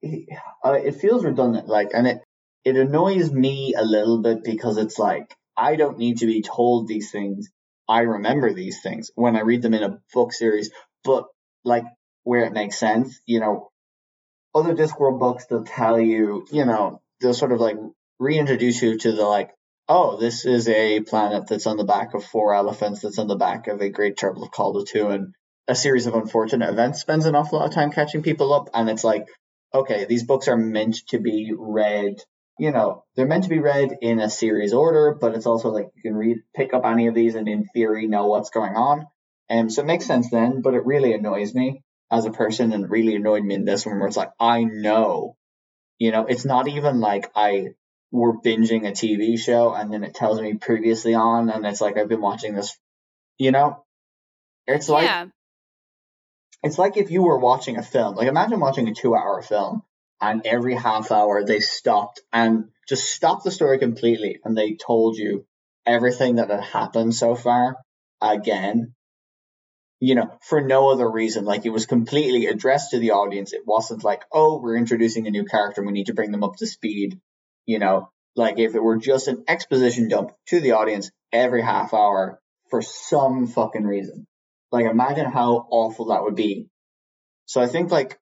uh, it feels redundant, like, and it it annoys me a little bit because it's like I don't need to be told these things I remember these things when I read them in a book series, but like where it makes sense, you know, other Discworld books they'll tell you, you know, they'll sort of like reintroduce you to the like, oh, this is a planet that's on the back of four elephants, that's on the back of a great turtle of two, and a series of unfortunate events spends an awful lot of time catching people up, and it's like, okay, these books are meant to be read you know, they're meant to be read in a series order, but it's also like you can read, pick up any of these and in theory know what's going on. And um, so it makes sense then, but it really annoys me as a person and really annoyed me in this one where it's like, I know, you know, it's not even like I were binging a TV show and then it tells me previously on and it's like I've been watching this, you know, it's like, yeah. it's like if you were watching a film, like imagine watching a two hour film and every half hour they stopped and just stopped the story completely and they told you everything that had happened so far again you know for no other reason. Like it was completely addressed to the audience. It wasn't like oh we're introducing a new character we need to bring them up to speed you know? Like if it were just an exposition dump to the audience every half hour for some fucking reason. Like imagine how awful that would be. So i think like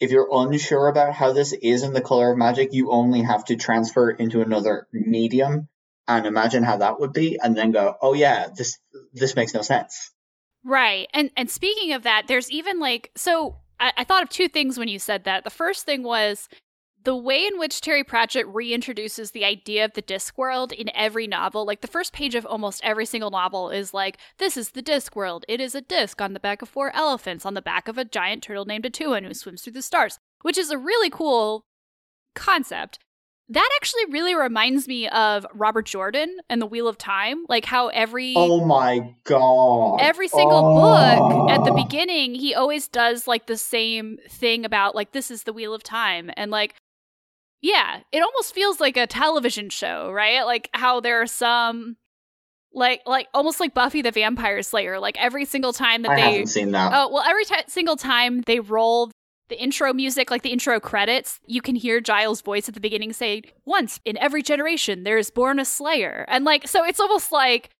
if you're unsure about how this is in the color of magic, you only have to transfer into another medium and imagine how that would be and then go, "Oh yeah, this this makes no sense." Right. And and speaking of that, there's even like so I, I thought of two things when you said that. The first thing was the way in which Terry Pratchett reintroduces the idea of the Discworld in every novel, like the first page of almost every single novel is like, this is the Discworld. It is a disc on the back of four elephants, on the back of a giant turtle named A'Tuin who swims through the stars, which is a really cool concept. That actually really reminds me of Robert Jordan and the Wheel of Time, like how every Oh my god. Every single oh. book at the beginning, he always does like the same thing about like this is the Wheel of Time and like yeah, it almost feels like a television show, right? Like how there are some like like almost like Buffy the Vampire Slayer. Like every single time that I they haven't seen that. Oh well, every t- single time they roll the intro music, like the intro credits, you can hear Giles' voice at the beginning saying, "Once in every generation, there is born a Slayer," and like so, it's almost like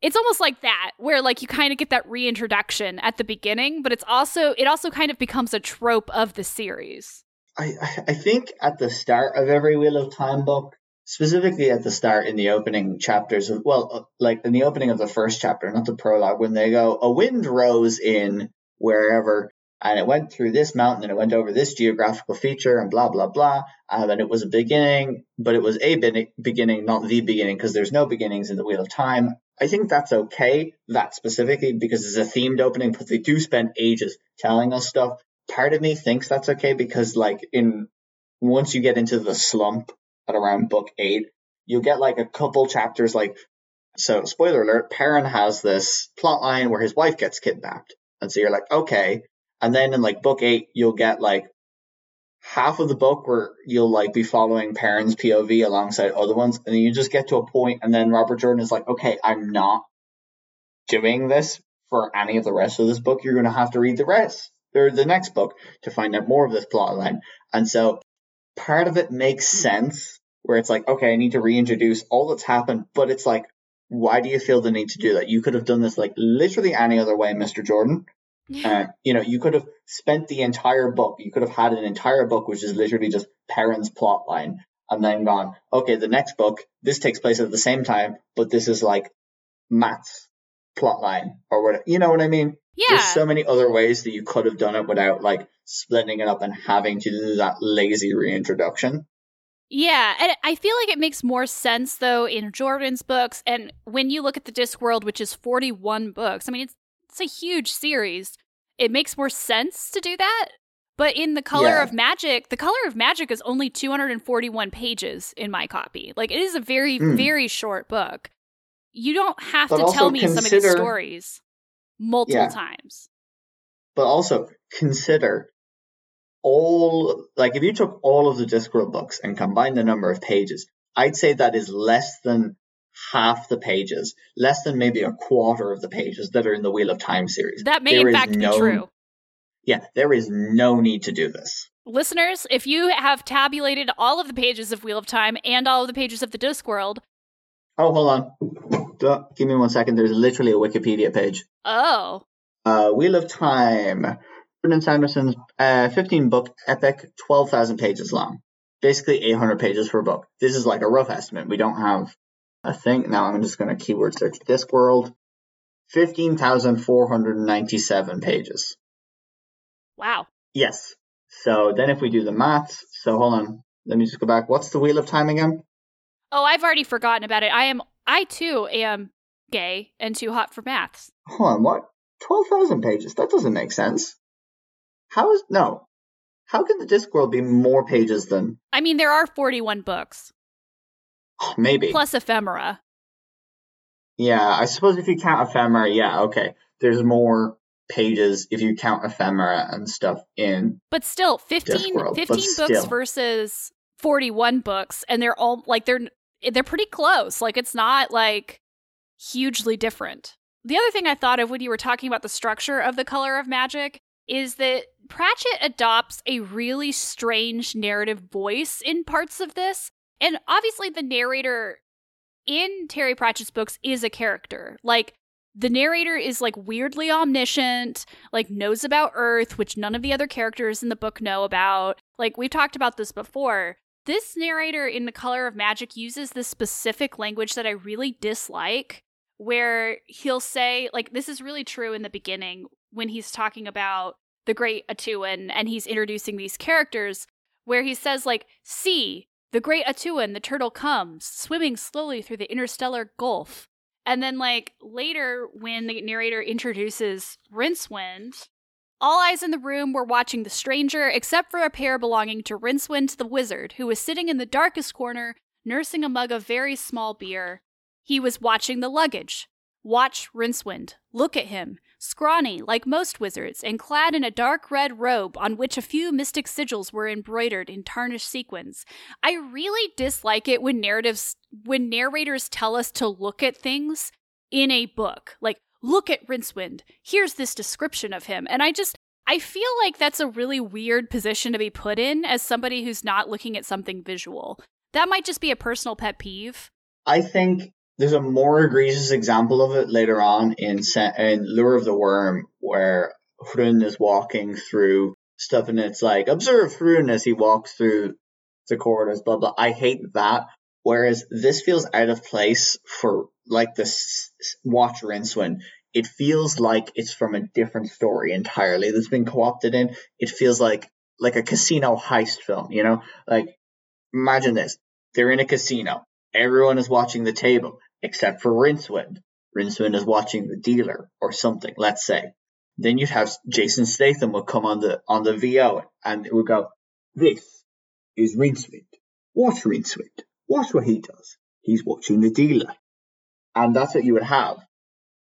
it's almost like that where like you kind of get that reintroduction at the beginning but it's also it also kind of becomes a trope of the series I, I think at the start of every Wheel of Time book, specifically at the start in the opening chapters of, well, uh, like in the opening of the first chapter, not the prologue, when they go, a wind rose in wherever, and it went through this mountain and it went over this geographical feature and blah blah blah um, and it was a beginning but it was a beginning not the beginning because there's no beginnings in the wheel of time. I think that's okay that specifically because it's a themed opening but they do spend ages telling us stuff part of me thinks that's okay because like in once you get into the slump at around book eight you'll get like a couple chapters like so spoiler alert perrin has this plot line where his wife gets kidnapped. And so you're like okay. And then in like book eight, you'll get like half of the book where you'll like be following Perrin's POV alongside other ones, and then you just get to a point, and then Robert Jordan is like, okay, I'm not doing this for any of the rest of this book. You're to have to read the rest or the next book to find out more of this plot line. And so part of it makes sense where it's like, okay, I need to reintroduce all that's happened, but it's like, why do you feel the need to do that? You could have done this like literally any other way, Mr. Jordan. Uh, you know, you could have spent the entire book, you could have had an entire book which is literally just Perrin's plot line, and then gone, okay, the next book, this takes place at the same time, but this is like Mat's plot line or what you know what I mean? Yeah. There's so many other ways that you could have done it without like splitting it up and having to do that lazy reintroduction. Yeah, and I feel like it makes more sense though in Jordan's books and when you look at the Discworld which is 41 books. I mean, it's it's a huge series. It makes more sense to do that. But in The Color yeah. of Magic, The Color of Magic is only 241 pages in my copy. Like it is a very, mm. very short book. You don't have but to tell me consider, some of these stories multiple yeah. times. But also consider all like if you took all of the Discworld books and combined the number of pages, I'd say that is less than half the pages, less than maybe a quarter of the pages that are in the Wheel of Time series. That may there in fact no, be true. Yeah, there is no need to do this. Listeners, if you have tabulated all of the pages of Wheel of Time and all of the pages of the Discworld. Oh, hold on. Give me one second. There's literally a Wikipedia page. Oh. Uh, Wheel of Time. Brandon Sanderson's uh, 15 book epic, 12,000 pages long. Basically 800 pages per book. This is like a rough estimate. We don't have I think now I'm just going to keyword search Discworld. 15,497 pages. Wow. Yes. So then if we do the maths, so hold on, let me just go back. What's the Wheel of Time again? Oh, I've already forgotten about it. I am, I too am gay and too hot for maths. Hold on, what? 12,000 pages? That doesn't make sense. How is, no. How can the Discworld be more pages than? I mean, there are 41 books. Oh, maybe. Plus ephemera. Yeah, I suppose if you count ephemera, yeah, okay. There's more pages if you count ephemera and stuff in. But still, 15, 15 books still. versus 41 books, and they're all like they're they're pretty close. Like it's not like hugely different. The other thing I thought of when you were talking about the structure of the color of magic is that Pratchett adopts a really strange narrative voice in parts of this and obviously, the narrator in Terry Pratchett's books is a character. Like, the narrator is like weirdly omniscient, like knows about Earth, which none of the other characters in the book know about. Like, we've talked about this before. This narrator in The Color of Magic uses this specific language that I really dislike, where he'll say, like, this is really true in the beginning when he's talking about the great A'Tuin and he's introducing these characters, where he says, like, see, the great A'Tuin, the turtle comes, swimming slowly through the interstellar gulf. And then, like, later, when the narrator introduces Rincewind, all eyes in the room were watching the stranger, except for a pair belonging to Rincewind the wizard, who was sitting in the darkest corner, nursing a mug of very small beer. He was watching the luggage. Watch Rincewind. Look at him scrawny like most wizards, and clad in a dark red robe on which a few mystic sigils were embroidered in tarnished sequins. I really dislike it when narratives when narrators tell us to look at things in a book. Like, look at Rincewind. Here's this description of him. And I just I feel like that's a really weird position to be put in as somebody who's not looking at something visual. That might just be a personal pet peeve. I think there's a more egregious example of it later on in in Lure of the Worm, where Hrun is walking through stuff, and it's like observe Hrun as he walks through the corridors. Blah blah. I hate that. Whereas this feels out of place for like this watch Rincewind. it feels like it's from a different story entirely that's been co-opted in. It feels like like a casino heist film, you know? Like imagine this. They're in a casino. Everyone is watching the table except for Rincewind. Rincewind is watching the dealer or something, let's say. Then you'd have Jason Statham would come on the on the VO and it would go, This is Rincewind. Watch Rincewind. Watch what he does. He's watching the dealer. And that's what you would have.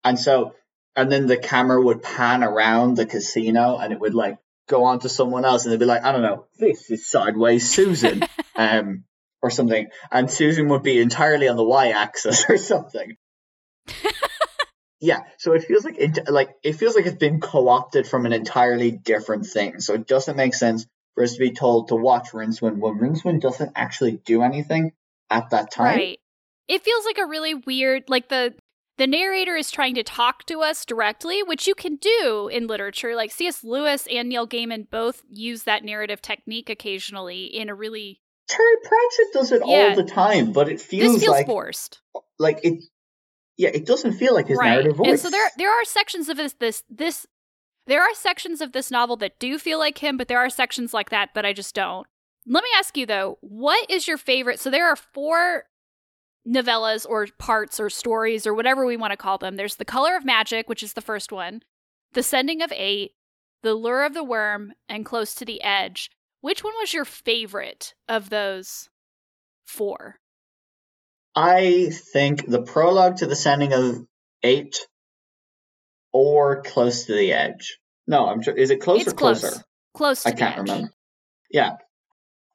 And so and then the camera would pan around the casino and it would like go on to someone else and they'd be like, I don't know, this is sideways Susan. um or something, and Susan would be entirely on the y-axis or something. yeah, so it feels like it, like it feels like it's been co-opted from an entirely different thing. So it doesn't make sense for us to be told to watch Rincewind when Rincewind doesn't actually do anything at that time. Right. It feels like a really weird, like the the narrator is trying to talk to us directly, which you can do in literature. Like C.S. Lewis and Neil Gaiman both use that narrative technique occasionally in a really Terry Pratchett does it yeah. all the time, but it feels, feels like forced. Like it, yeah, it doesn't feel like his right. narrative voice. And so there, there are sections of this, this, this. There are sections of this novel that do feel like him, but there are sections like that that I just don't. Let me ask you though, what is your favorite? So there are four novellas or parts or stories or whatever we want to call them. There's The Color of Magic, which is the first one, The Sending of Eight, The Lure of the Worm, and Close to the Edge. Which one was your favorite of those four? I think the prologue to the sending of eight or close to the edge. No, I'm sure. Is it close it's or closer? Close. Close. I can't remember. Yeah,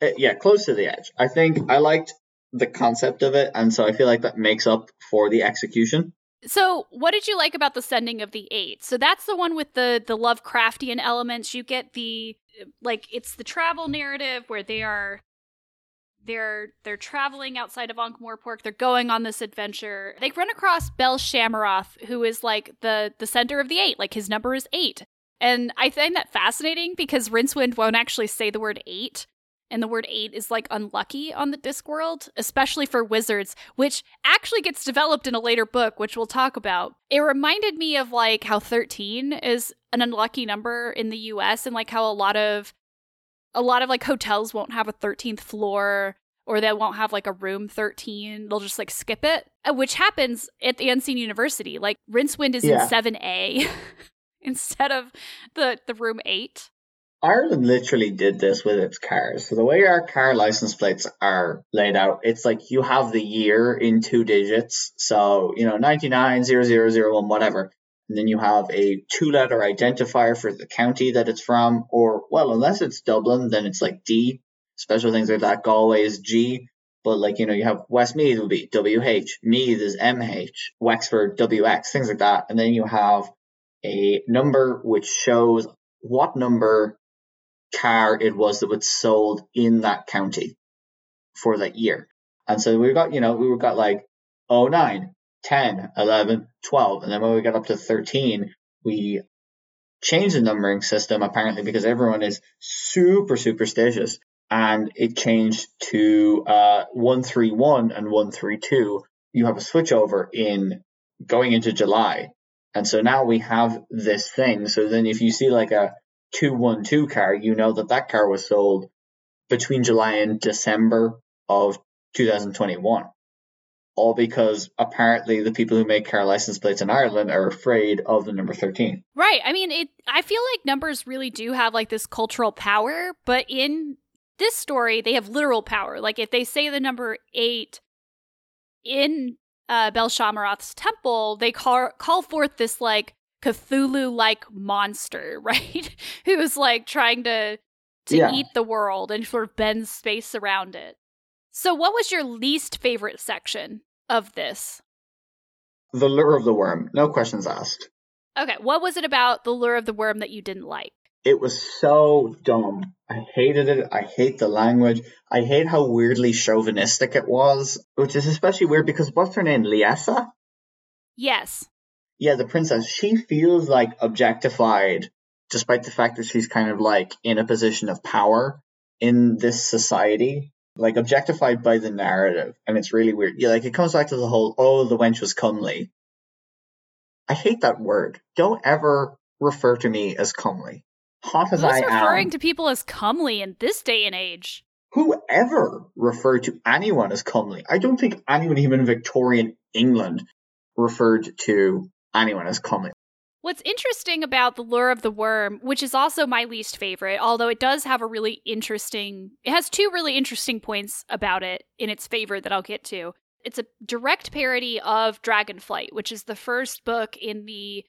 uh, yeah, close to the edge. I think I liked the concept of it, and so I feel like that makes up for the execution. So, what did you like about the sending of the eight? So that's the one with the the Lovecraftian elements. You get the like it's the travel narrative where they are they're they're traveling outside of Ankh-Morpork. They're going on this adventure. They run across Bel-Shamharoth, who is like the the center of the eight. Like his number is eight, and I find that fascinating because Rincewind won't actually say the word eight, and the word eight is like unlucky on the Discworld, especially for wizards, which actually gets developed in a later book, which we'll talk about. It reminded me of like how 13 is an unlucky number in the US and like how a lot of a lot of like hotels won't have a 13th floor or they won't have like a room 13. They'll just like skip it, uh, which happens at the Unseen University. Like Rincewind is yeah. in 7A instead of the the room 8. Ireland literally did this with its cars. So the way our car license plates are laid out, it's like you have the year in two digits. So, you know, 99, 0001, whatever. And then you have a two letter identifier for the county that it's from, or, well, unless it's Dublin, then it's like D. Special things like that. Galway is G. But like, you know, you have Westmeath would be WH, Meath is MH, Wexford WX, things like that. And then you have a number which shows what number car it was that was sold in that county for that year. And so we got, you know, we got like 09, 10, 11, 12. And then when we got up to 13, we changed the numbering system apparently because everyone is super superstitious. And it changed to uh, 131 and 132. You have a switchover in going into July. And so now we have this thing. So then if you see like a 212 car, you know that that car was sold between July and December of 2021. All because apparently the people who make car license plates in Ireland are afraid of the number 13. Right. I mean, it I feel like numbers really do have like this cultural power, but in this story they have literal power. Like if they say the number 8 in uh, Bel-Shamharoth's temple, they call call forth this like Cthulhu like monster, right? Who's like trying to to yeah. eat the world and sort of bend space around it. So what was your least favorite section of this? The lure of the worm. No questions asked. Okay, what was it about the lure of the worm that you didn't like? It was so dumb. I hated it. I hate the language. I hate how weirdly chauvinistic it was, which is especially weird because what's her name? Liessa? Yes yeah, the princess, she feels like objectified despite the fact that she's kind of like in a position of power in this society, like objectified by the narrative. And it's really weird. Yeah, like it comes back to the whole, oh, the wench was comely. I hate that word. Don't ever refer to me as comely. Hot as Who's I referring am. to people as comely in this day and age? Whoever referred to anyone as comely? I don't think anyone, even in Victorian England, referred to anyone has comely. What's interesting about The Lure of the Worm, which is also my least favorite, although it does have a really interesting, it has two really interesting points about it in its favor that I'll get to. It's a direct parody of Dragonflight, which is the first book in the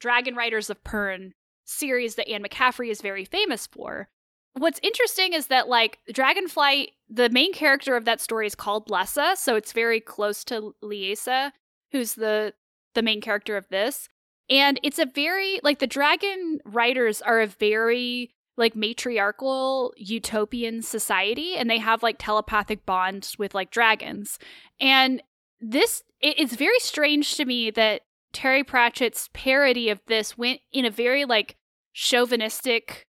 Dragon Riders of Pern series that Anne McCaffrey is very famous for. What's interesting is that, like, Dragonflight, the main character of that story is called Lessa, so it's very close to Liessa, who's the the main character of this. And it's a very like the dragon riders are a very like matriarchal utopian society and they have like telepathic bonds with like dragons. And this it, it's very strange to me that Terry Pratchett's parody of this went in a very like chauvinistic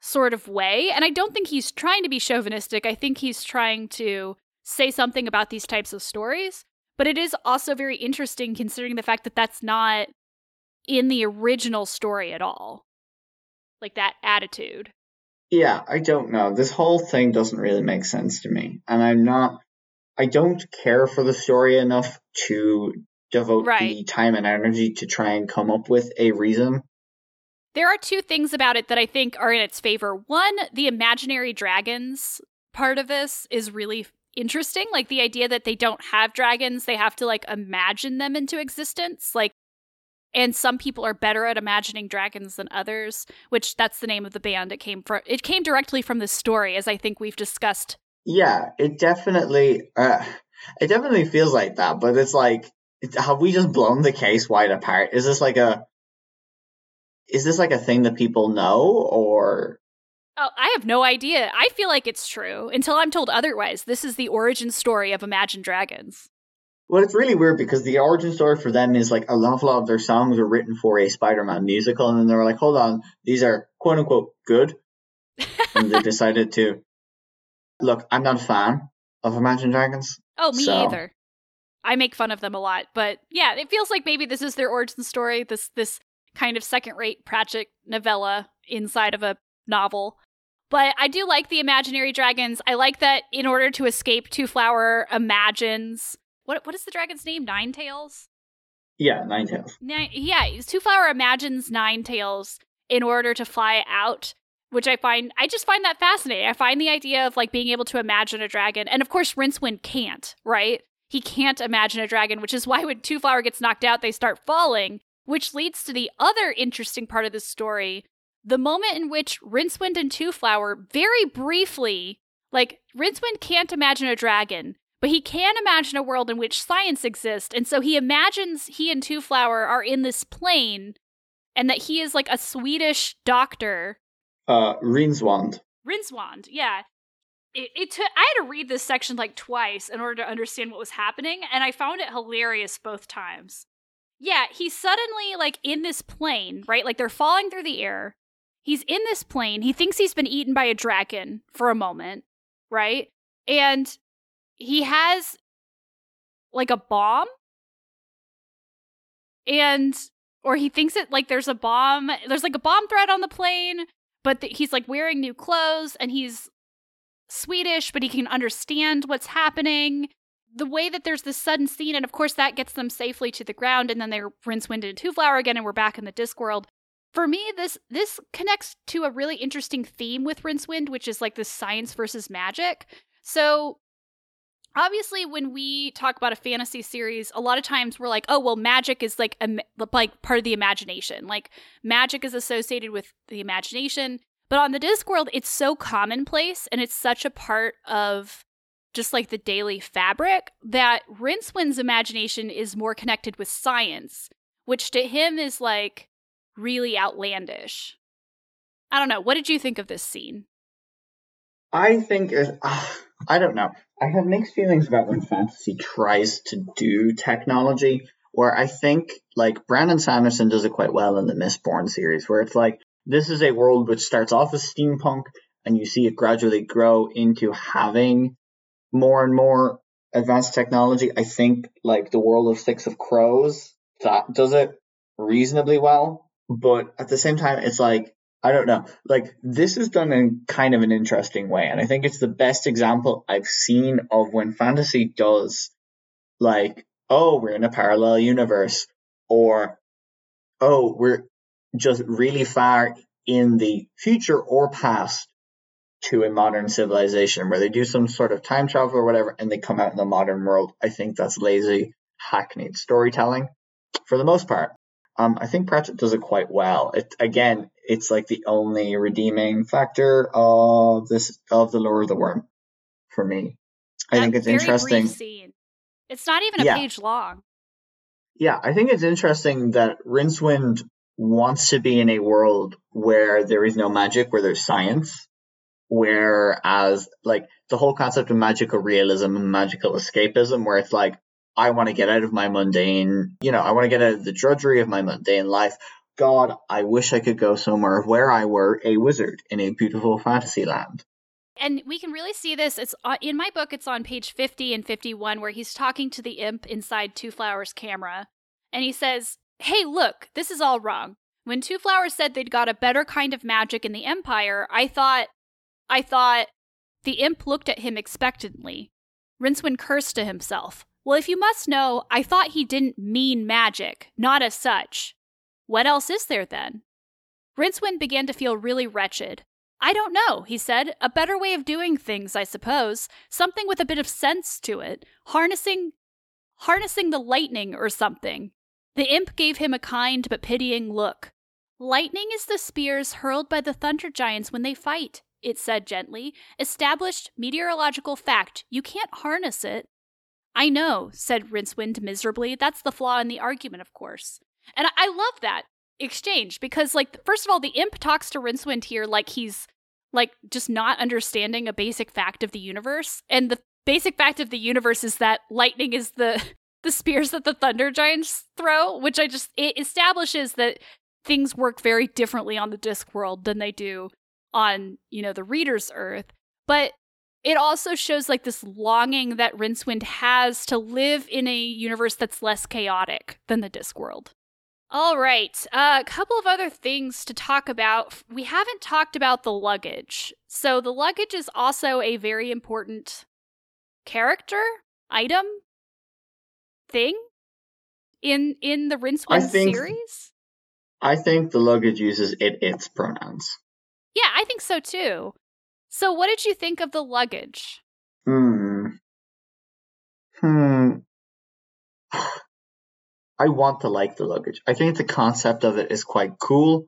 sort of way. And I don't think he's trying to be chauvinistic. I think he's trying to say something about these types of stories. But it is also very interesting considering the fact that that's not in the original story at all. Like that attitude. Yeah, I don't know. This whole thing doesn't really make sense to me. And I'm not I don't care for the story enough to devote Right. the time and energy to try and come up with a reason. There are two things about it that I think are in its favor. One, the imaginary dragons part of this is really interesting. Like the idea that they don't have dragons, they have to like imagine them into existence. Like, and some people are better at imagining dragons than others, which that's the name of the band it came from. It came directly from the story, as I think we've discussed. Yeah, it definitely uh, it definitely feels like that, but it's like have we just blown the case wide apart? Is this like a is this like a thing that people know or Oh, I have no idea. I feel like it's true until I'm told otherwise. This is the origin story of Imagine Dragons. Well, it's really weird because the origin story for them is like a lot of their songs were written for a Spider-Man musical, and then they were like, "Hold on, these are quote unquote good," and they decided to. Look, I'm not a fan of Imagine Dragons. Oh, me So- either. I make fun of them a lot, but yeah, it feels like maybe this is their origin story. This this kind of second-rate Pratchett novella inside of a novel. But I do like the imaginary dragons. I like that in order to escape, Twoflower imagines what what is the dragon's name? Nine Tails. Yeah, Nine Tails. Nine, yeah, Twoflower imagines Nine Tails in order to fly out, which I find I just find that fascinating. I find the idea of like being able to imagine a dragon, and of course Rincewind can't, right? He can't imagine a dragon, which is why when Twoflower gets knocked out, they start falling, which leads to the other interesting part of the story. The moment in which Rincewind and Twoflower very briefly, like Rincewind can't imagine a dragon, but he can imagine a world in which science exists, and so he imagines he and Twoflower are in this plane, and that he is like a Swedish doctor. Uh, Rjinswand. Rjinswand, yeah. It, it took. I had to read this section like twice in order to understand what was happening, and I found it hilarious both times. Yeah, he's suddenly like in this plane, right? Like they're falling through the air. He's in this plane. He thinks he's been eaten by a dragon for a moment, right? And he has like a bomb and or he thinks it like there's a bomb there's like a bomb threat on the plane but th- he's like wearing new clothes and he's swedish but he can understand what's happening the way that there's this sudden scene and of course that gets them safely to the ground and then they're rincewind and twoflower again and we're back in the discworld for me this this connects to a really interesting theme with rincewind which is like the science versus magic. So obviously when we talk about a fantasy series a lot of times we're like oh well magic is like a, like part of the imagination. Like magic is associated with the imagination. But on the discworld it's so commonplace and it's such a part of just like the daily fabric that rincewind's imagination is more connected with science which to him is like really outlandish i don't know what did you think of this scene I think it, uh, I don't know. I have mixed feelings about when fantasy tries to do technology. Where I think like Brandon Sanderson does it quite well in the Mistborn series, where it's like this is a world which starts off as steampunk, and you see it gradually grow into having more and more advanced technology. I think like the world of Six of Crows that does it reasonably well, but at the same time, it's like I don't know. Like this is done in kind of an interesting way, and I think it's the best example I've seen of when fantasy does like, oh, we're in a parallel universe, or oh, we're just really far in the future or past to a modern civilization where they do some sort of time travel or whatever and they come out in the modern world. I think that's lazy, hackneyed storytelling for the most part. Um, I think Pratchett does it quite well. It again, it's like the only redeeming factor of this of the lore of the worm for me. I think it's interesting. It's not even a yeah. page long. Yeah, I think it's interesting that Rincewind wants to be in a world where there is no magic, where there's science, whereas like the whole concept of magical realism and magical escapism, where it's like I want to get out of my mundane, you know, I want to get out of the drudgery of my mundane life. God, I wish I could go somewhere where I were a wizard in a beautiful fantasy land. And we can really see this. It's uh, in my book. It's on page fifty and fifty-one, where he's talking to the imp inside Twoflower's camera, and he says, "Hey, look, this is all wrong. When Twoflower said they'd got a better kind of magic in the Empire, I thought, I thought." The imp looked at him expectantly. Rincewind cursed to himself. Well, if you must know, I thought he didn't mean magic, not as such. What else is there then? Rincewind began to feel really wretched. I don't know, he said. A better way of doing things, I suppose. Something with a bit of sense to it. Harnessing harnessing the lightning or something. The imp gave him a kind but pitying look. Lightning is the spears hurled by the thunder giants when they fight, it said gently. Established meteorological fact. You can't harness it. I know, said Rincewind miserably. That's the flaw in the argument, of course. And I, love that exchange because, like, first of all, the imp talks to Rincewind here like he's like just not understanding a basic fact of the universe. And the basic fact of the universe is that lightning is the the spears that the thunder giants throw, which I just it establishes that things work very differently on the Discworld than they do on, you know, the reader's earth. But it also shows like this longing that Rincewind has to live in a universe that's less chaotic than the Discworld. All right, uh, a couple of other things to talk about. We haven't talked about the luggage. So the luggage is also a very important character, item, thing in in the Rincewind think, series. I think the luggage uses it its pronouns. Yeah, I think so too. So, what did you think of the luggage? Hmm. Hmm. I want to like the luggage. I think the concept of it is quite cool.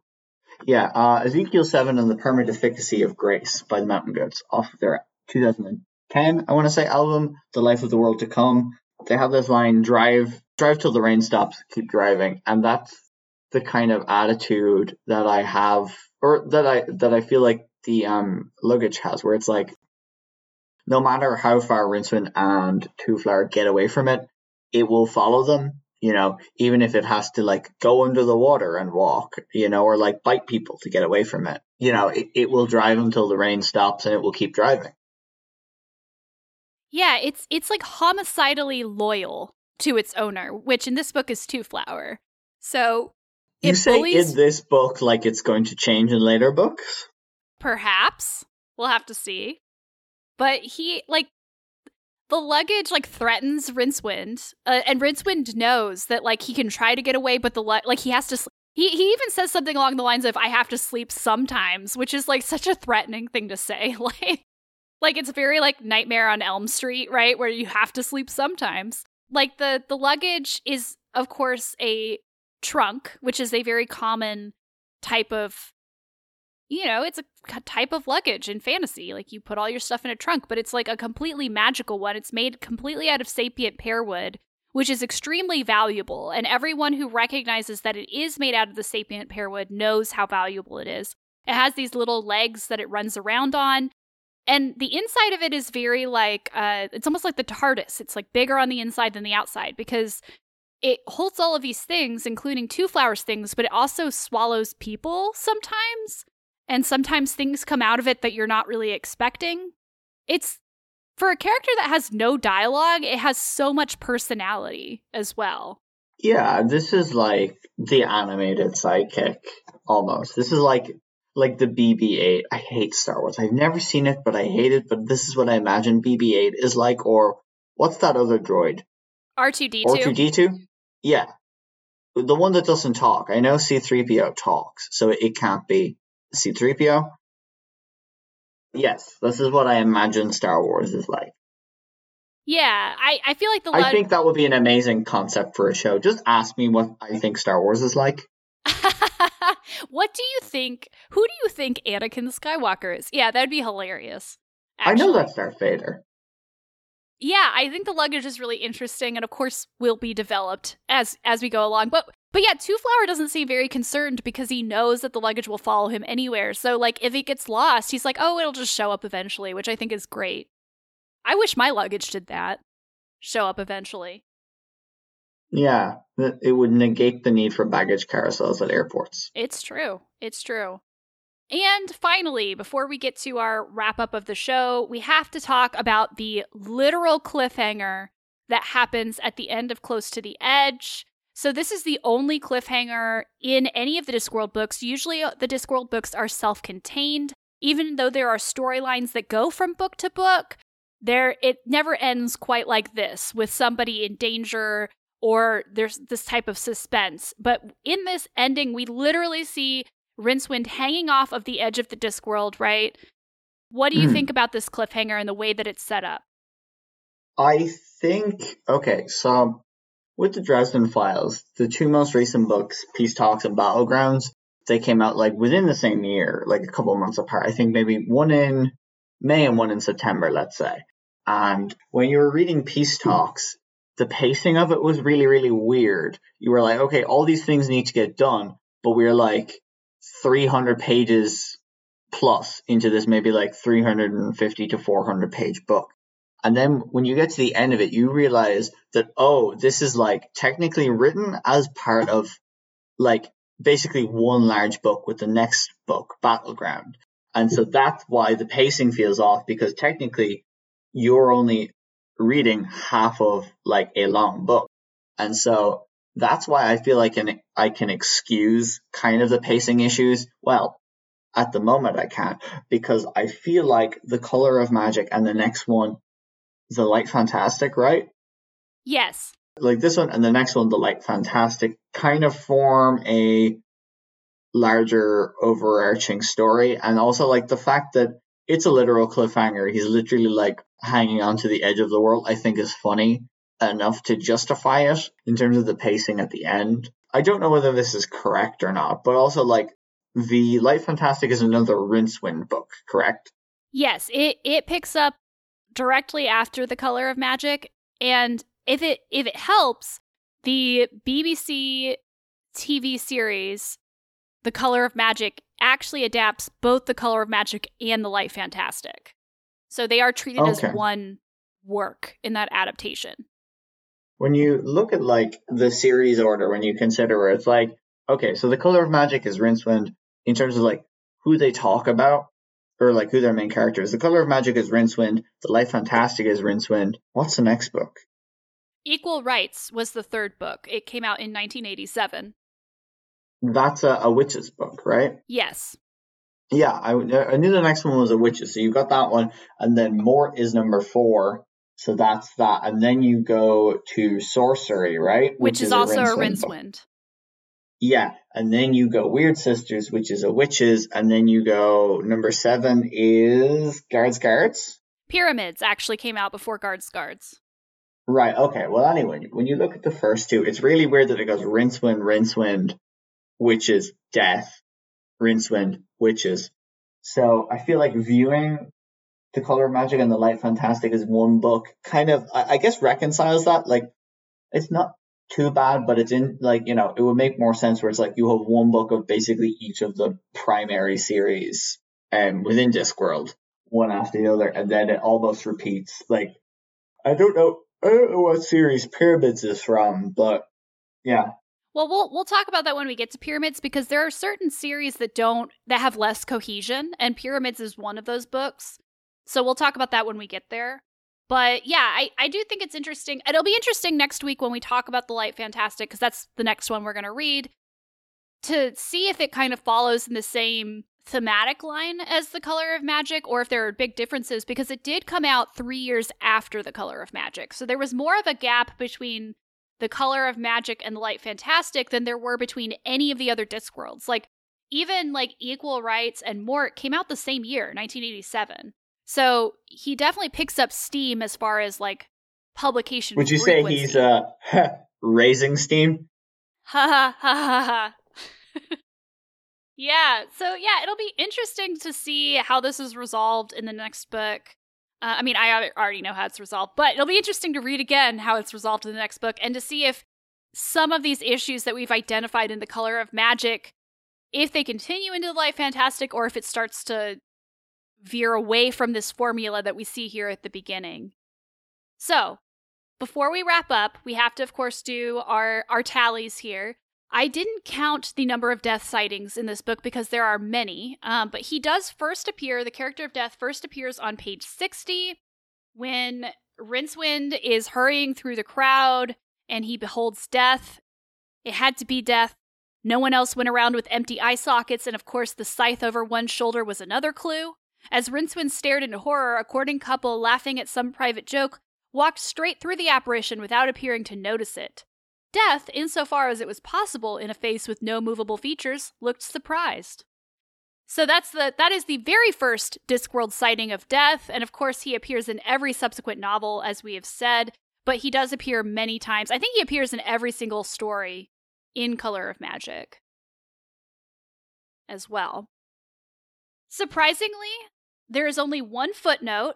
Yeah, uh, Ezekiel 7 and the Permanent Efficacy of Grace by the Mountain Goats off of their 2010, I want to say, album, The Life of the World to Come. They have this line, drive, drive till the rain stops, keep driving. And that's the kind of attitude that I have, or that I, that I feel like the um, luggage has, where it's like no matter how far Rincewind and Twoflower get away from it, it will follow them. You know, even if it has to like go under the water and walk, you know, or like bite people to get away from it. You know, it, it will drive until the rain stops and it will keep driving. Yeah, it's it's like homicidally loyal to its owner, which in this book is Twoflower. So you say bullies... in this book like it's going to change in later books? Perhaps. We'll have to see. But he, like, the luggage, like, threatens Rincewind. Uh, and Rincewind knows that, like, he can try to get away, but the, lu- like, he has to. Sl- he, he even says something along the lines of, I have to sleep sometimes, which is, like, such a threatening thing to say. like, like it's very like Nightmare on Elm Street, right? Where you have to sleep sometimes. Like the the luggage is of course a trunk, which is a very common type of you know, it's a type of luggage in fantasy. Like you put all your stuff in a trunk, but it's like a completely magical one. It's made completely out of sapient pearwood, which is extremely valuable. And everyone who recognizes that it is made out of the sapient pearwood knows how valuable it is. It has these little legs that it runs around on. And the inside of it is very like, uh, it's almost like the TARDIS. It's like bigger on the inside than the outside because it holds all of these things, including Twoflower's things, but it also swallows people sometimes and sometimes things come out of it that you're not really expecting. It's for a character that has no dialogue, it has so much personality as well. Yeah, this is like the animated sidekick almost. This is like like the BB-8. I hate Star Wars. I've never seen it, but I hate it. But this is what I imagine BB-8 is like. Or what's that other droid? R2D2. R2D2. Yeah, the one that doesn't talk. I know C3PO talks, so it can't be C3PO. Yes, this is what I imagine Star Wars is like. Yeah, I, I feel like the. I think that would be an amazing concept for a show. Just ask me what I think Star Wars is like. what do you think? Who do you think Anakin Skywalker is? Yeah, that'd be hilarious. Actually. I know that's Darth Vader. Yeah, I think the luggage is really interesting, and of course will be developed as as we go along. But but yeah, Twoflower doesn't seem very concerned because he knows that the luggage will follow him anywhere. So like if it gets lost, he's like, oh, it'll just show up eventually, which I think is great. I wish my luggage did that. Show up eventually. Yeah, it would negate the need for baggage carousels at airports. It's true. It's true. And finally, before we get to our wrap up of the show, we have to talk about the literal cliffhanger that happens at the end of Close to the Edge. So, this is the only cliffhanger in any of the Discworld books. Usually, uh, the Discworld books are self contained, even though there are storylines that go from book to book there it never ends quite like this with somebody in danger or there's this type of suspense. But in this ending, we literally see Rincewind hanging off of the edge of the Discworld, right? What do you mm. think about this cliffhanger and the way that it's set up? I think okay, so with the Dresden Files, the two most recent books, Peace Talks and Battlegrounds, they came out like within the same year, like a couple months apart. I think maybe one in May and one in September, let's say. And when you were reading Peace Talks, the pacing of it was really, really weird. You were like, okay, all these things need to get done, but we're like 300 pages plus into this maybe like 350 to 400 page book. And then when you get to the end of it, you realize that, oh, this is like technically written as part of like basically one large book with the next book, Battleground. And so that's why the pacing feels off because technically you're only reading half of like a long book. And so that's why I feel like an, I can excuse kind of the pacing issues. Well, at the moment I can't because I feel like the color of magic and the next one, the light fantastic, right? Yes. Like this one and the next one, the light fantastic kind of form a larger overarching story. And also like the fact that it's a literal cliffhanger. He's literally like hanging on to the edge of the world, I think is funny enough to justify it in terms of the pacing at the end. I don't know whether this is correct or not, but also like the Light Fantastic is another Rincewind book, correct? Yes, it it picks up directly after The Color of Magic and if it if it helps, the BBC TV series The Color of Magic actually adapts both The Color of Magic and The Light Fantastic. So they are treated okay. as one work in that adaptation. When you look at like the series order, when you consider where it's like, okay, so The Color of Magic is Rincewind in terms of like who they talk about or like who their main character is. The Color of Magic is Rincewind. The Light Fantastic is Rincewind. What's the next book? Equal Rites was the third book. It came out in 1987 that's a, a witch's book, right? Yes. Yeah, I, I knew the next one was a witches. So you got that one, and then Mort is number four. So that's that, and then you go to Sourcery, right? Which, which is, is, also a Rincewind. Yeah, and then you go Wyrd Sisters, which is a witches, and then you go number seven is Guards Guards. Pyramids actually came out before Guards Guards. Right. Okay. Well, anyway, when you look at the first two, it's really weird that it goes Rincewind, Rincewind, witches, death, Rincewind, witches. So I feel like viewing the color of magic and the light fantastic as one book kind of I, I guess reconciles that. Like it's not too bad, but it's in like, you know, it would make more sense where it's like you have one book of basically each of the primary series um within Discworld, one after the other, and then it almost repeats. Like I don't know I don't know what series Pyramids is from, but yeah, well, we'll we'll talk about that when we get to pyramids because there are certain series that don't that have less cohesion, and pyramids is one of those books. So we'll talk about that when we get there. But yeah, I, I do think it's interesting. It'll be interesting next week when we talk about the Light Fantastic, because that's the next one we're going to read, to see if it kind of follows in the same thematic line as The Color of Magic or if there are big differences, because it did come out three years after The Color of Magic. So there was more of a gap between The Color of Magic and The Light Fantastic than there were between any of the other Discworlds. Like, even like Equal Rites and Mort came out the same year, 1987. So he definitely picks up steam as far as like publication. Would you frequency. say he's uh raising steam? Ha ha ha ha ha. yeah. So yeah, it'll be interesting to see how this is resolved in the next book. Uh, I mean, I already know how it's resolved, but it'll be interesting to read again how it's resolved in the next book and to see if some of these issues that we've identified in the color of magic, if they continue into the light fantastic or if it starts to veer away from this formula that we see here at the beginning. So, before we wrap up, we have to, of course, do our, our tallies here. I didn't count the number of death sightings in this book because there are many, um, but he does first appear, the character of death first appears on page 60 when Rincewind is hurrying through the crowd and he beholds death. It had to be death. No one else went around with empty eye sockets, and of course, the scythe over one shoulder was another clue. As Rincewind stared in horror, a courting couple, laughing at some private joke, walked straight through the apparition without appearing to notice it. Death, insofar as it was possible in a face with no movable features, looked surprised. So that's the that is the very first Discworld sighting of Death, and of course he appears in every subsequent novel, as we have said, but he does appear many times. I think he appears in every single story in Color of Magic as well. Surprisingly, there is only one footnote.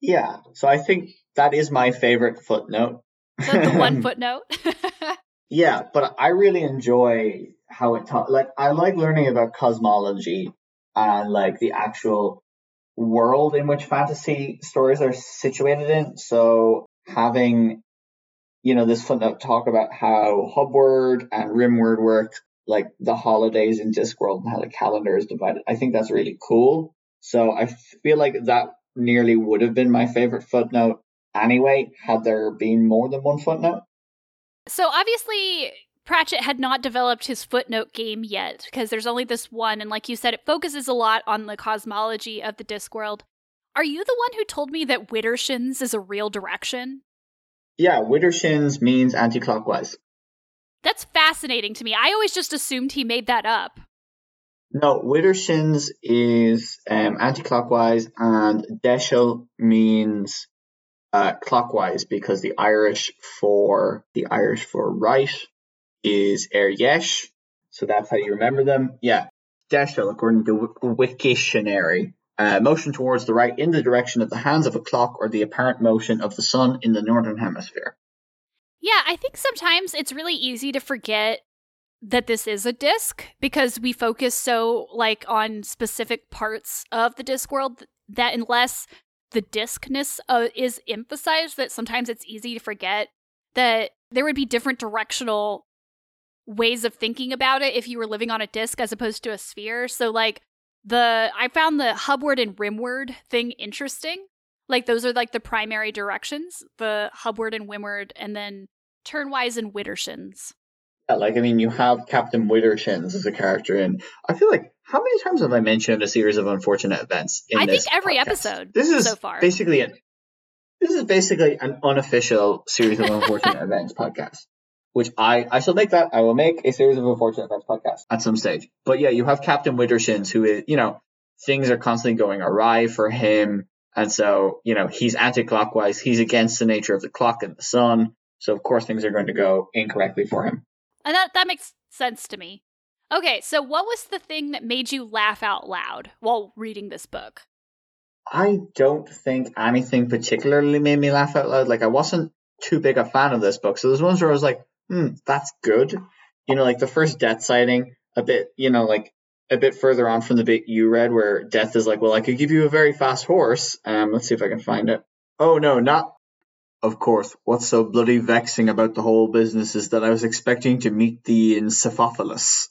Yeah, so I think that is my favorite footnote. The, the one footnote. yeah, but I really enjoy how it talks. Like, I like learning about cosmology and like the actual world in which fantasy stories are situated in. So having, you know, this footnote talk about how Hubward and Rimward work, like the holidays in Discworld and how the calendar is divided. I think that's really cool. So I feel like that nearly would have been my favorite footnote anyway, had there been more than one footnote. So obviously, Pratchett had not developed his footnote game yet because there's only this one. And like you said, it focuses a lot on the cosmology of the Discworld. Are you the one who told me that Widdershins is a real direction? Yeah, Widdershins means anti clockwise. That's fascinating to me. I always just assumed he made that up. No, Widdershins is um, anti-clockwise, and Deiseal means uh, clockwise because the Irish for the Irish for right is Er Yesh, so that's how you remember them. Yeah, Deiseal, according to Wiktionary, uh, motion towards the right in the direction of the hands of a clock or the apparent motion of the sun in the northern hemisphere. Yeah, I think sometimes it's really easy to forget that this is a disc because we focus so like on specific parts of the Discworld that unless the discness uh, is emphasized that sometimes it's easy to forget that there would be different directional ways of thinking about it if you were living on a disc as opposed to a sphere. So like the i found the hubward and rimward thing interesting. Like those are like the primary directions the hubward and rimward and then turnwise and widdershins like I mean, you have Captain Widdershins as a character, and I feel like how many times have I mentioned a series of unfortunate events? I think every podcast? episode. This is so far basically it. This is basically an unofficial series of unfortunate events podcast, which I I shall make that. I will make a series of unfortunate events podcast at some stage. But yeah, you have Captain Widdershins, who is you know things are constantly going awry for him, and so you know he's anti-clockwise. He's against the nature of the clock and the sun. So of course things are going to go incorrectly for him. And that, that makes sense to me. Okay, so what was the thing that made you laugh out loud while reading this book? I don't think anything particularly made me laugh out loud. Like I wasn't too big a fan of this book. So there's ones where I was like, hmm, that's good. You know, like the first death sighting, a bit, you know, like a bit further on from the bit you read where death is like, well, I could give you a very fast horse. Um, let's see if I can find it. Oh no, not of course, what's so bloody vexing about the whole business is that I was expecting to meet thee in Pseudopolis.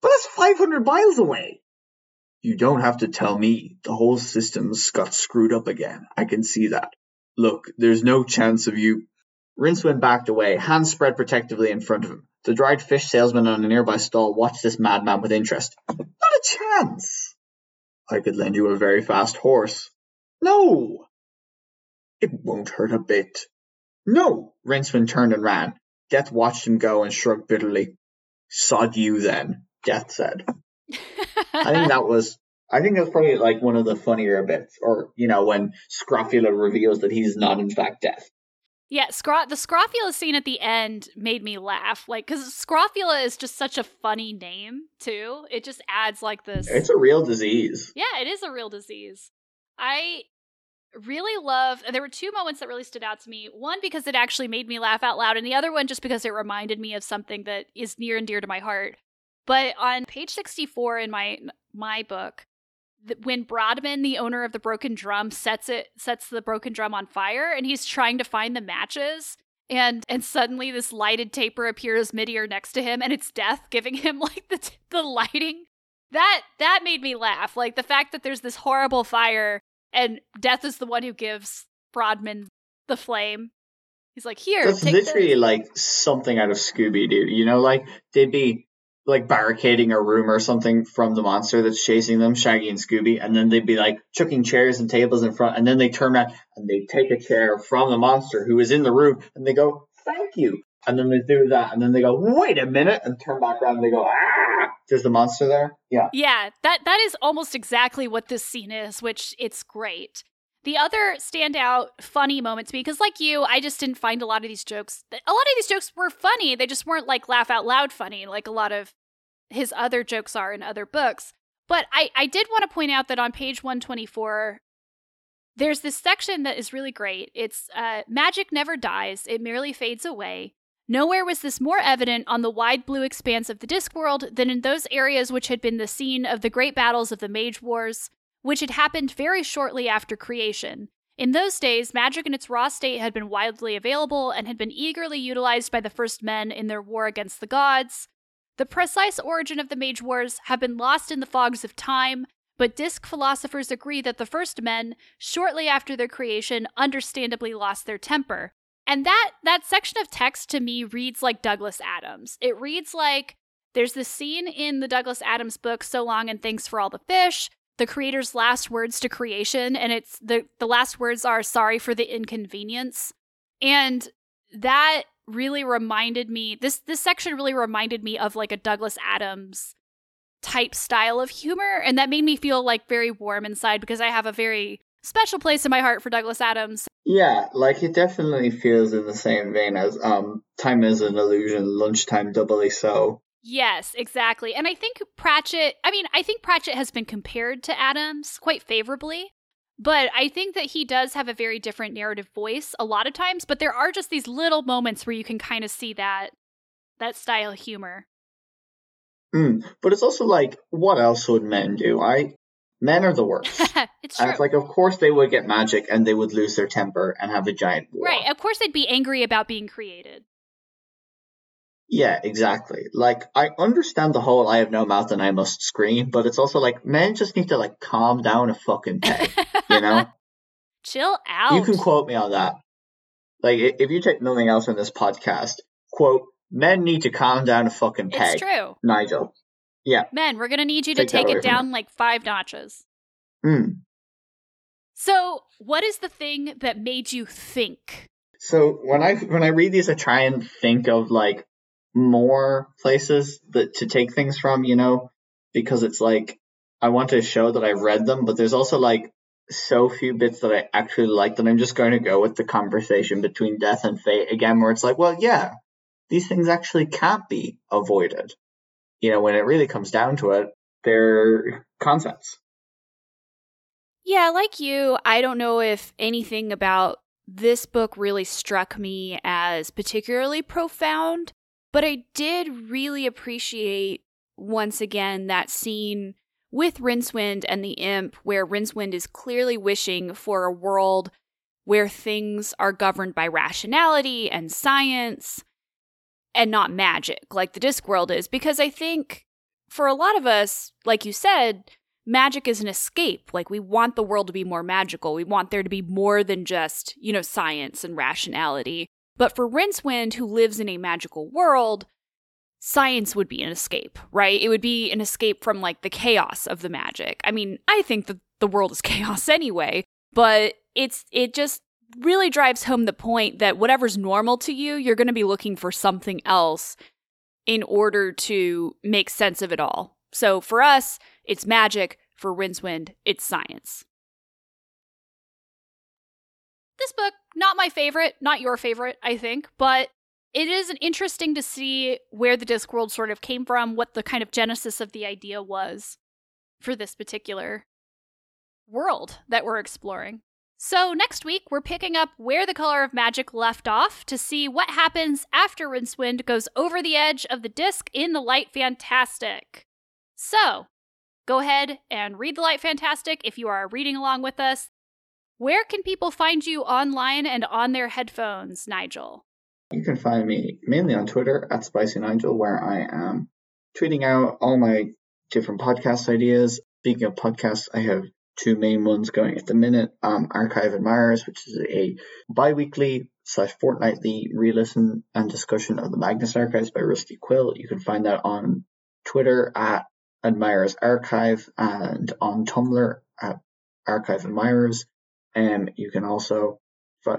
But that's 500 miles away! You don't have to tell me. The whole system's got screwed up again. I can see that. Look, there's no chance of you. Rincewind backed away, hands spread protectively in front of him. The dried fish salesman on a nearby stall watched this madman with interest. Not a chance! I could lend you a very fast horse. No! It won't hurt a bit. No! Rincewind turned and ran. Death watched him go and shrugged bitterly. Sod you then, Death said. I think that was I think that's probably like one of the funnier bits, or you know, when Scrofula reveals that he's not in fact death. Yeah, Scro- the Scrofula scene at the end made me laugh, like because Scrofula is just such a funny name too. It just adds like this. It's a real disease. Yeah, it is a real disease. I really love. There were two moments that really stood out to me. One because it actually made me laugh out loud, and the other one just because it reminded me of something that is near and dear to my heart. But on page sixty-four in my my book, when Broadman, the owner of the broken drum, sets it sets the broken drum on fire, and he's trying to find the matches, and and suddenly this lighted taper appears midair next to him, and it's Death giving him like the the lighting. That that made me laugh. Like the fact that there's this horrible fire, and Death is the one who gives Broadman the flame. He's like, here. That's literally this. like something out of Scooby Doo. You know, like they'd be like barricading a room or something from the monster that's chasing them, Shaggy and Scooby, and then they'd be like chucking chairs and tables in front, and then they turn around and they take a chair from the monster who is in the room, and they go, "Thank you," and then they do that, and then they go, "Wait a minute," and turn back around, and they go, "Ah!" There's the monster there. Yeah. Yeah, that that is almost exactly what this scene is, which it's great. The other standout funny moment to me, because like you, I just didn't find a lot of these jokes. A lot of these jokes were funny. They just weren't like laugh out loud funny, like a lot of his other jokes are in other books. But I, I did want to point out that on page 124, there's this section that is really great. It's uh, magic never dies, it merely fades away. Nowhere was this more evident on the wide blue expanse of the Discworld than in those areas which had been the scene of the great battles of the Mage Wars, which had happened very shortly after creation. In those days, magic in its raw state had been widely available and had been eagerly utilized by the first men in their war against the gods. The precise origin of the Mage Wars have been lost in the fogs of time, but disc philosophers agree that the first men, shortly after their creation, understandably lost their temper. And that that section of text to me reads like Douglas Adams. It reads like there's this scene in the Douglas Adams book, So Long and Thanks for All the Fish, the creator's last words to creation and it's the the last words are sorry for the inconvenience and that really reminded me this this section really reminded me of like a Douglas Adams type style of humor and that made me feel like very warm inside because I have a very special place in my heart for Douglas Adams. Yeah, like it definitely feels in the same vein as um Time is an Illusion, Lunchtime Doubly So. Yes, exactly. And I think Pratchett, I mean, I think Pratchett has been compared to Adams quite favorably, but I think that he does have a very different narrative voice a lot of times, but there are just these little moments where you can kind of see that that style of humor. Mm, but it's also like, what else would men do? I men are the worst. it's true. And it's like, of course they would get magic and they would lose their temper and have a giant war. Right. Of course they'd be angry about being created. Yeah, exactly. Like I understand the whole I have no mouth and I must scream, but it's also like men just need to like calm down a fucking peg, you know? Chill out. You can quote me on that. Like if you take nothing else from this podcast, quote, men need to calm down a fucking peg. It's true. Nigel. Yeah. Men, we're gonna need you take to take it down like five notches. Hmm. So, what is the thing that made you think? So when I when I read these, I try and think of like more places that to take things from, you know, because it's like I want to show that I've read them, but there's also like so few bits that I actually like that I'm just going to go with the conversation between death and fate again, where it's like, well, yeah, these things actually can't be avoided. You know, when it really comes down to it, they're concepts. Yeah, like you, I don't know if anything about this book really struck me as particularly profound. But I did really appreciate once again that scene with Rincewind and the imp, where Rincewind is clearly wishing for a world where things are governed by rationality and science and not magic like the Discworld is. Because I think for a lot of us, like you said, magic is an escape. Like we want the world to be more magical. We want there to be more than just, you know, science and rationality. But for Rincewind, who lives in a magical world, science would be an escape, right? It would be an escape from like the chaos of the magic. I mean, I think that the world is chaos anyway, but it's it just really drives home the point that whatever's normal to you, you're going to be looking for something else in order to make sense of it all. So for us, it's magic. For Rincewind, it's science. This book, not my favorite, not your favorite, I think, but it is interesting to see where the Discworld sort of came from, what the kind of genesis of the idea was for this particular world that we're exploring. So, next week, we're picking up where the color of magic left off to see what happens after Rincewind goes over the edge of the disc in the Light Fantastic. So, go ahead and read the Light Fantastic if you are reading along with us. Where can people find you online and on their headphones, Nigel? You can find me mainly on Twitter at Spicy Nigel, where I am tweeting out all my different podcast ideas. Speaking of podcasts, I have two main ones going at the minute. Um, Archive Admirers, which is a bi-weekly slash fortnightly re-listen and discussion of the Magnus Archives by Rusty Quill. You can find that on Twitter at Admirers Archive and on Tumblr at Archive Admirers. And you can also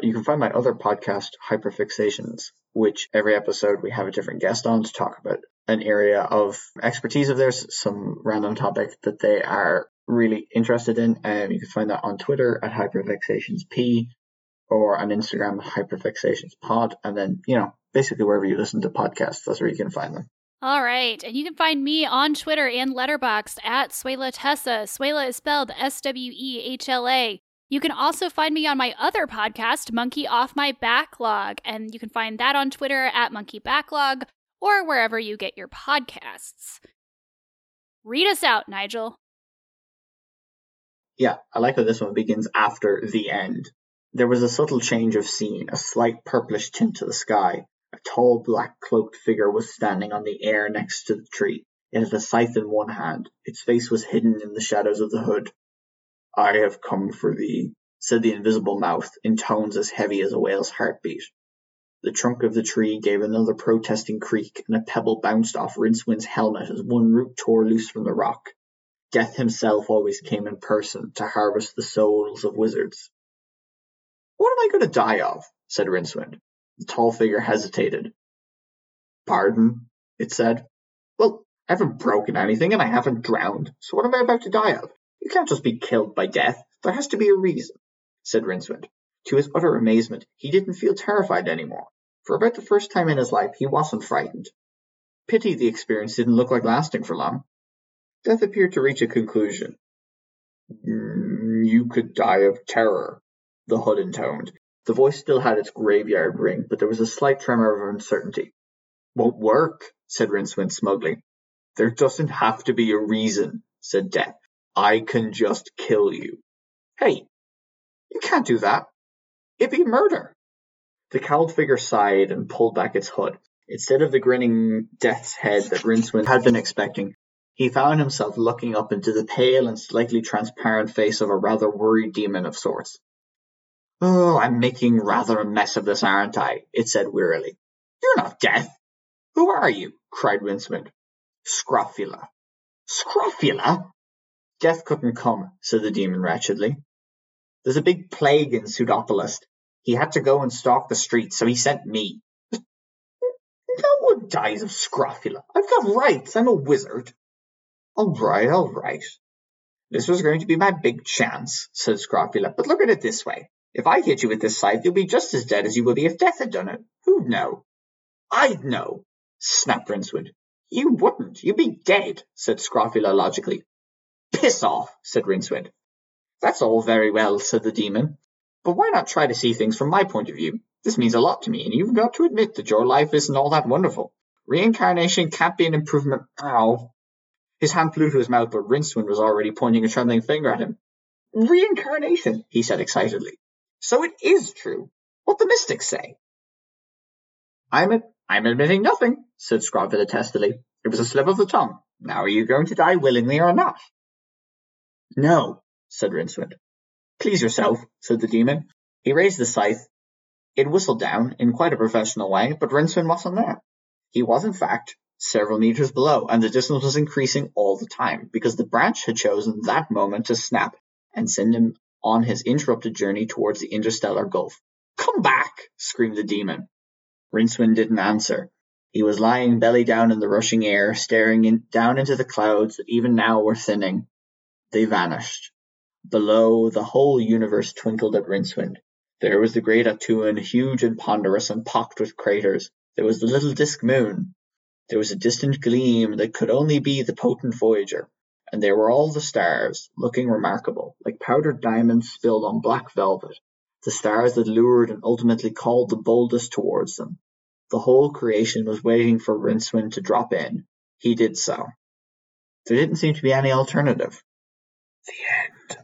you can find my other podcast, Hyperfixations, which every episode we have a different guest on to talk about an area of expertise of theirs, some random topic that they are really interested in. And you can find that on Twitter at HyperFixationsP or on Instagram HyperFixationsPod. And then, you know, basically wherever you listen to podcasts, that's where you can find them. All right. And you can find me on Twitter and Letterboxd at Swehla Tessa. Swehla is spelled S W E H L A. You can also find me on my other podcast, Monkey Off My Backlog. And you can find that on Twitter at Monkey Backlog or wherever you get your podcasts. Read us out, Nigel. Yeah, I like how this one begins after the end. There was a subtle change of scene, a slight purplish tint to the sky, a tall black cloaked figure was standing on the air next to the tree. It had a scythe in one hand. Its face was hidden in the shadows of the hood. I have come for thee, said the invisible mouth, in tones as heavy as a whale's heartbeat. The trunk of the tree gave another protesting creak, and a pebble bounced off Rincewind's helmet as one root tore loose from the rock. Death himself always came in person to harvest the souls of wizards. What am I going to die of? said Rincewind. The tall figure hesitated. Pardon? It said. Well, I haven't broken anything and I haven't drowned, so what am I about to die of? You can't just be killed by death. There has to be a reason, said Rincewind. To his utter amazement, he didn't feel terrified anymore. For about the first time in his life, he wasn't frightened. Pity the experience didn't look like lasting for long. Death appeared to reach a conclusion. You could die of terror, the hood intoned. The voice still had its graveyard ring, but there was a slight tremor of uncertainty. Won't work, said Rincewind smugly. There doesn't have to be a reason, said Death. I can just kill you. Hey, you can't do that. It'd be murder. The cowled figure sighed and pulled back its hood. Instead of the grinning death's head that Rincewind had been expecting, he found himself looking up into the pale and slightly transparent face of a rather worried demon of sorts. Oh, I'm making rather a mess of this, aren't I? It said wearily. You're not death. Who are you? cried Rincewind. Scrofula. Scrofula? Death couldn't come, said the demon wretchedly. There's a big plague in Pseudopolis. He had to go and stalk the streets, so he sent me. No one dies of scrofula. I've got rights. I'm a wizard. All right, all right. This was going to be my big chance, said Scrofula, but look at it this way. If I hit you with this scythe, you'll be just as dead as you would be if death had done it. Who'd know? I'd know, snapped Rincewind. You wouldn't. You'd be dead, said Scrofula logically. Piss off, said Rincewind. That's all very well, said the demon. But why not try to see things from my point of view? This means a lot to me, and you've got to admit that your life isn't all that wonderful. Reincarnation can't be an improvement. Ow. His hand flew to his mouth, but Rincewind was already pointing a trembling finger at him. Reincarnation, he said excitedly. So it is true. What the mystics say. I'm, admitting nothing, said Scrofula testily. It was a slip of the tongue. Now are you going to die willingly or not? No, said Rincewind. Please yourself, said the demon. He raised the scythe. It whistled down in quite a professional way, but Rincewind wasn't there. He was, in fact, several meters below, and the distance was increasing all the time, because the branch had chosen that moment to snap and send him on his interrupted journey towards the interstellar gulf. Come back! screamed the demon. Rincewind didn't answer. He was lying belly down in the rushing air, staring in, down into the clouds that even now were thinning. They vanished. Below, the whole universe twinkled at Rincewind. There was the great A'Tuin, huge and ponderous and pocked with craters. There was the little disk moon. There was a distant gleam that could only be the potent Voyager. And there were all the stars, looking remarkable, like powdered diamonds spilled on black velvet, the stars that lured and ultimately called the boldest towards them. The whole creation was waiting for Rincewind to drop in. He did so. There didn't seem to be any alternative. The end.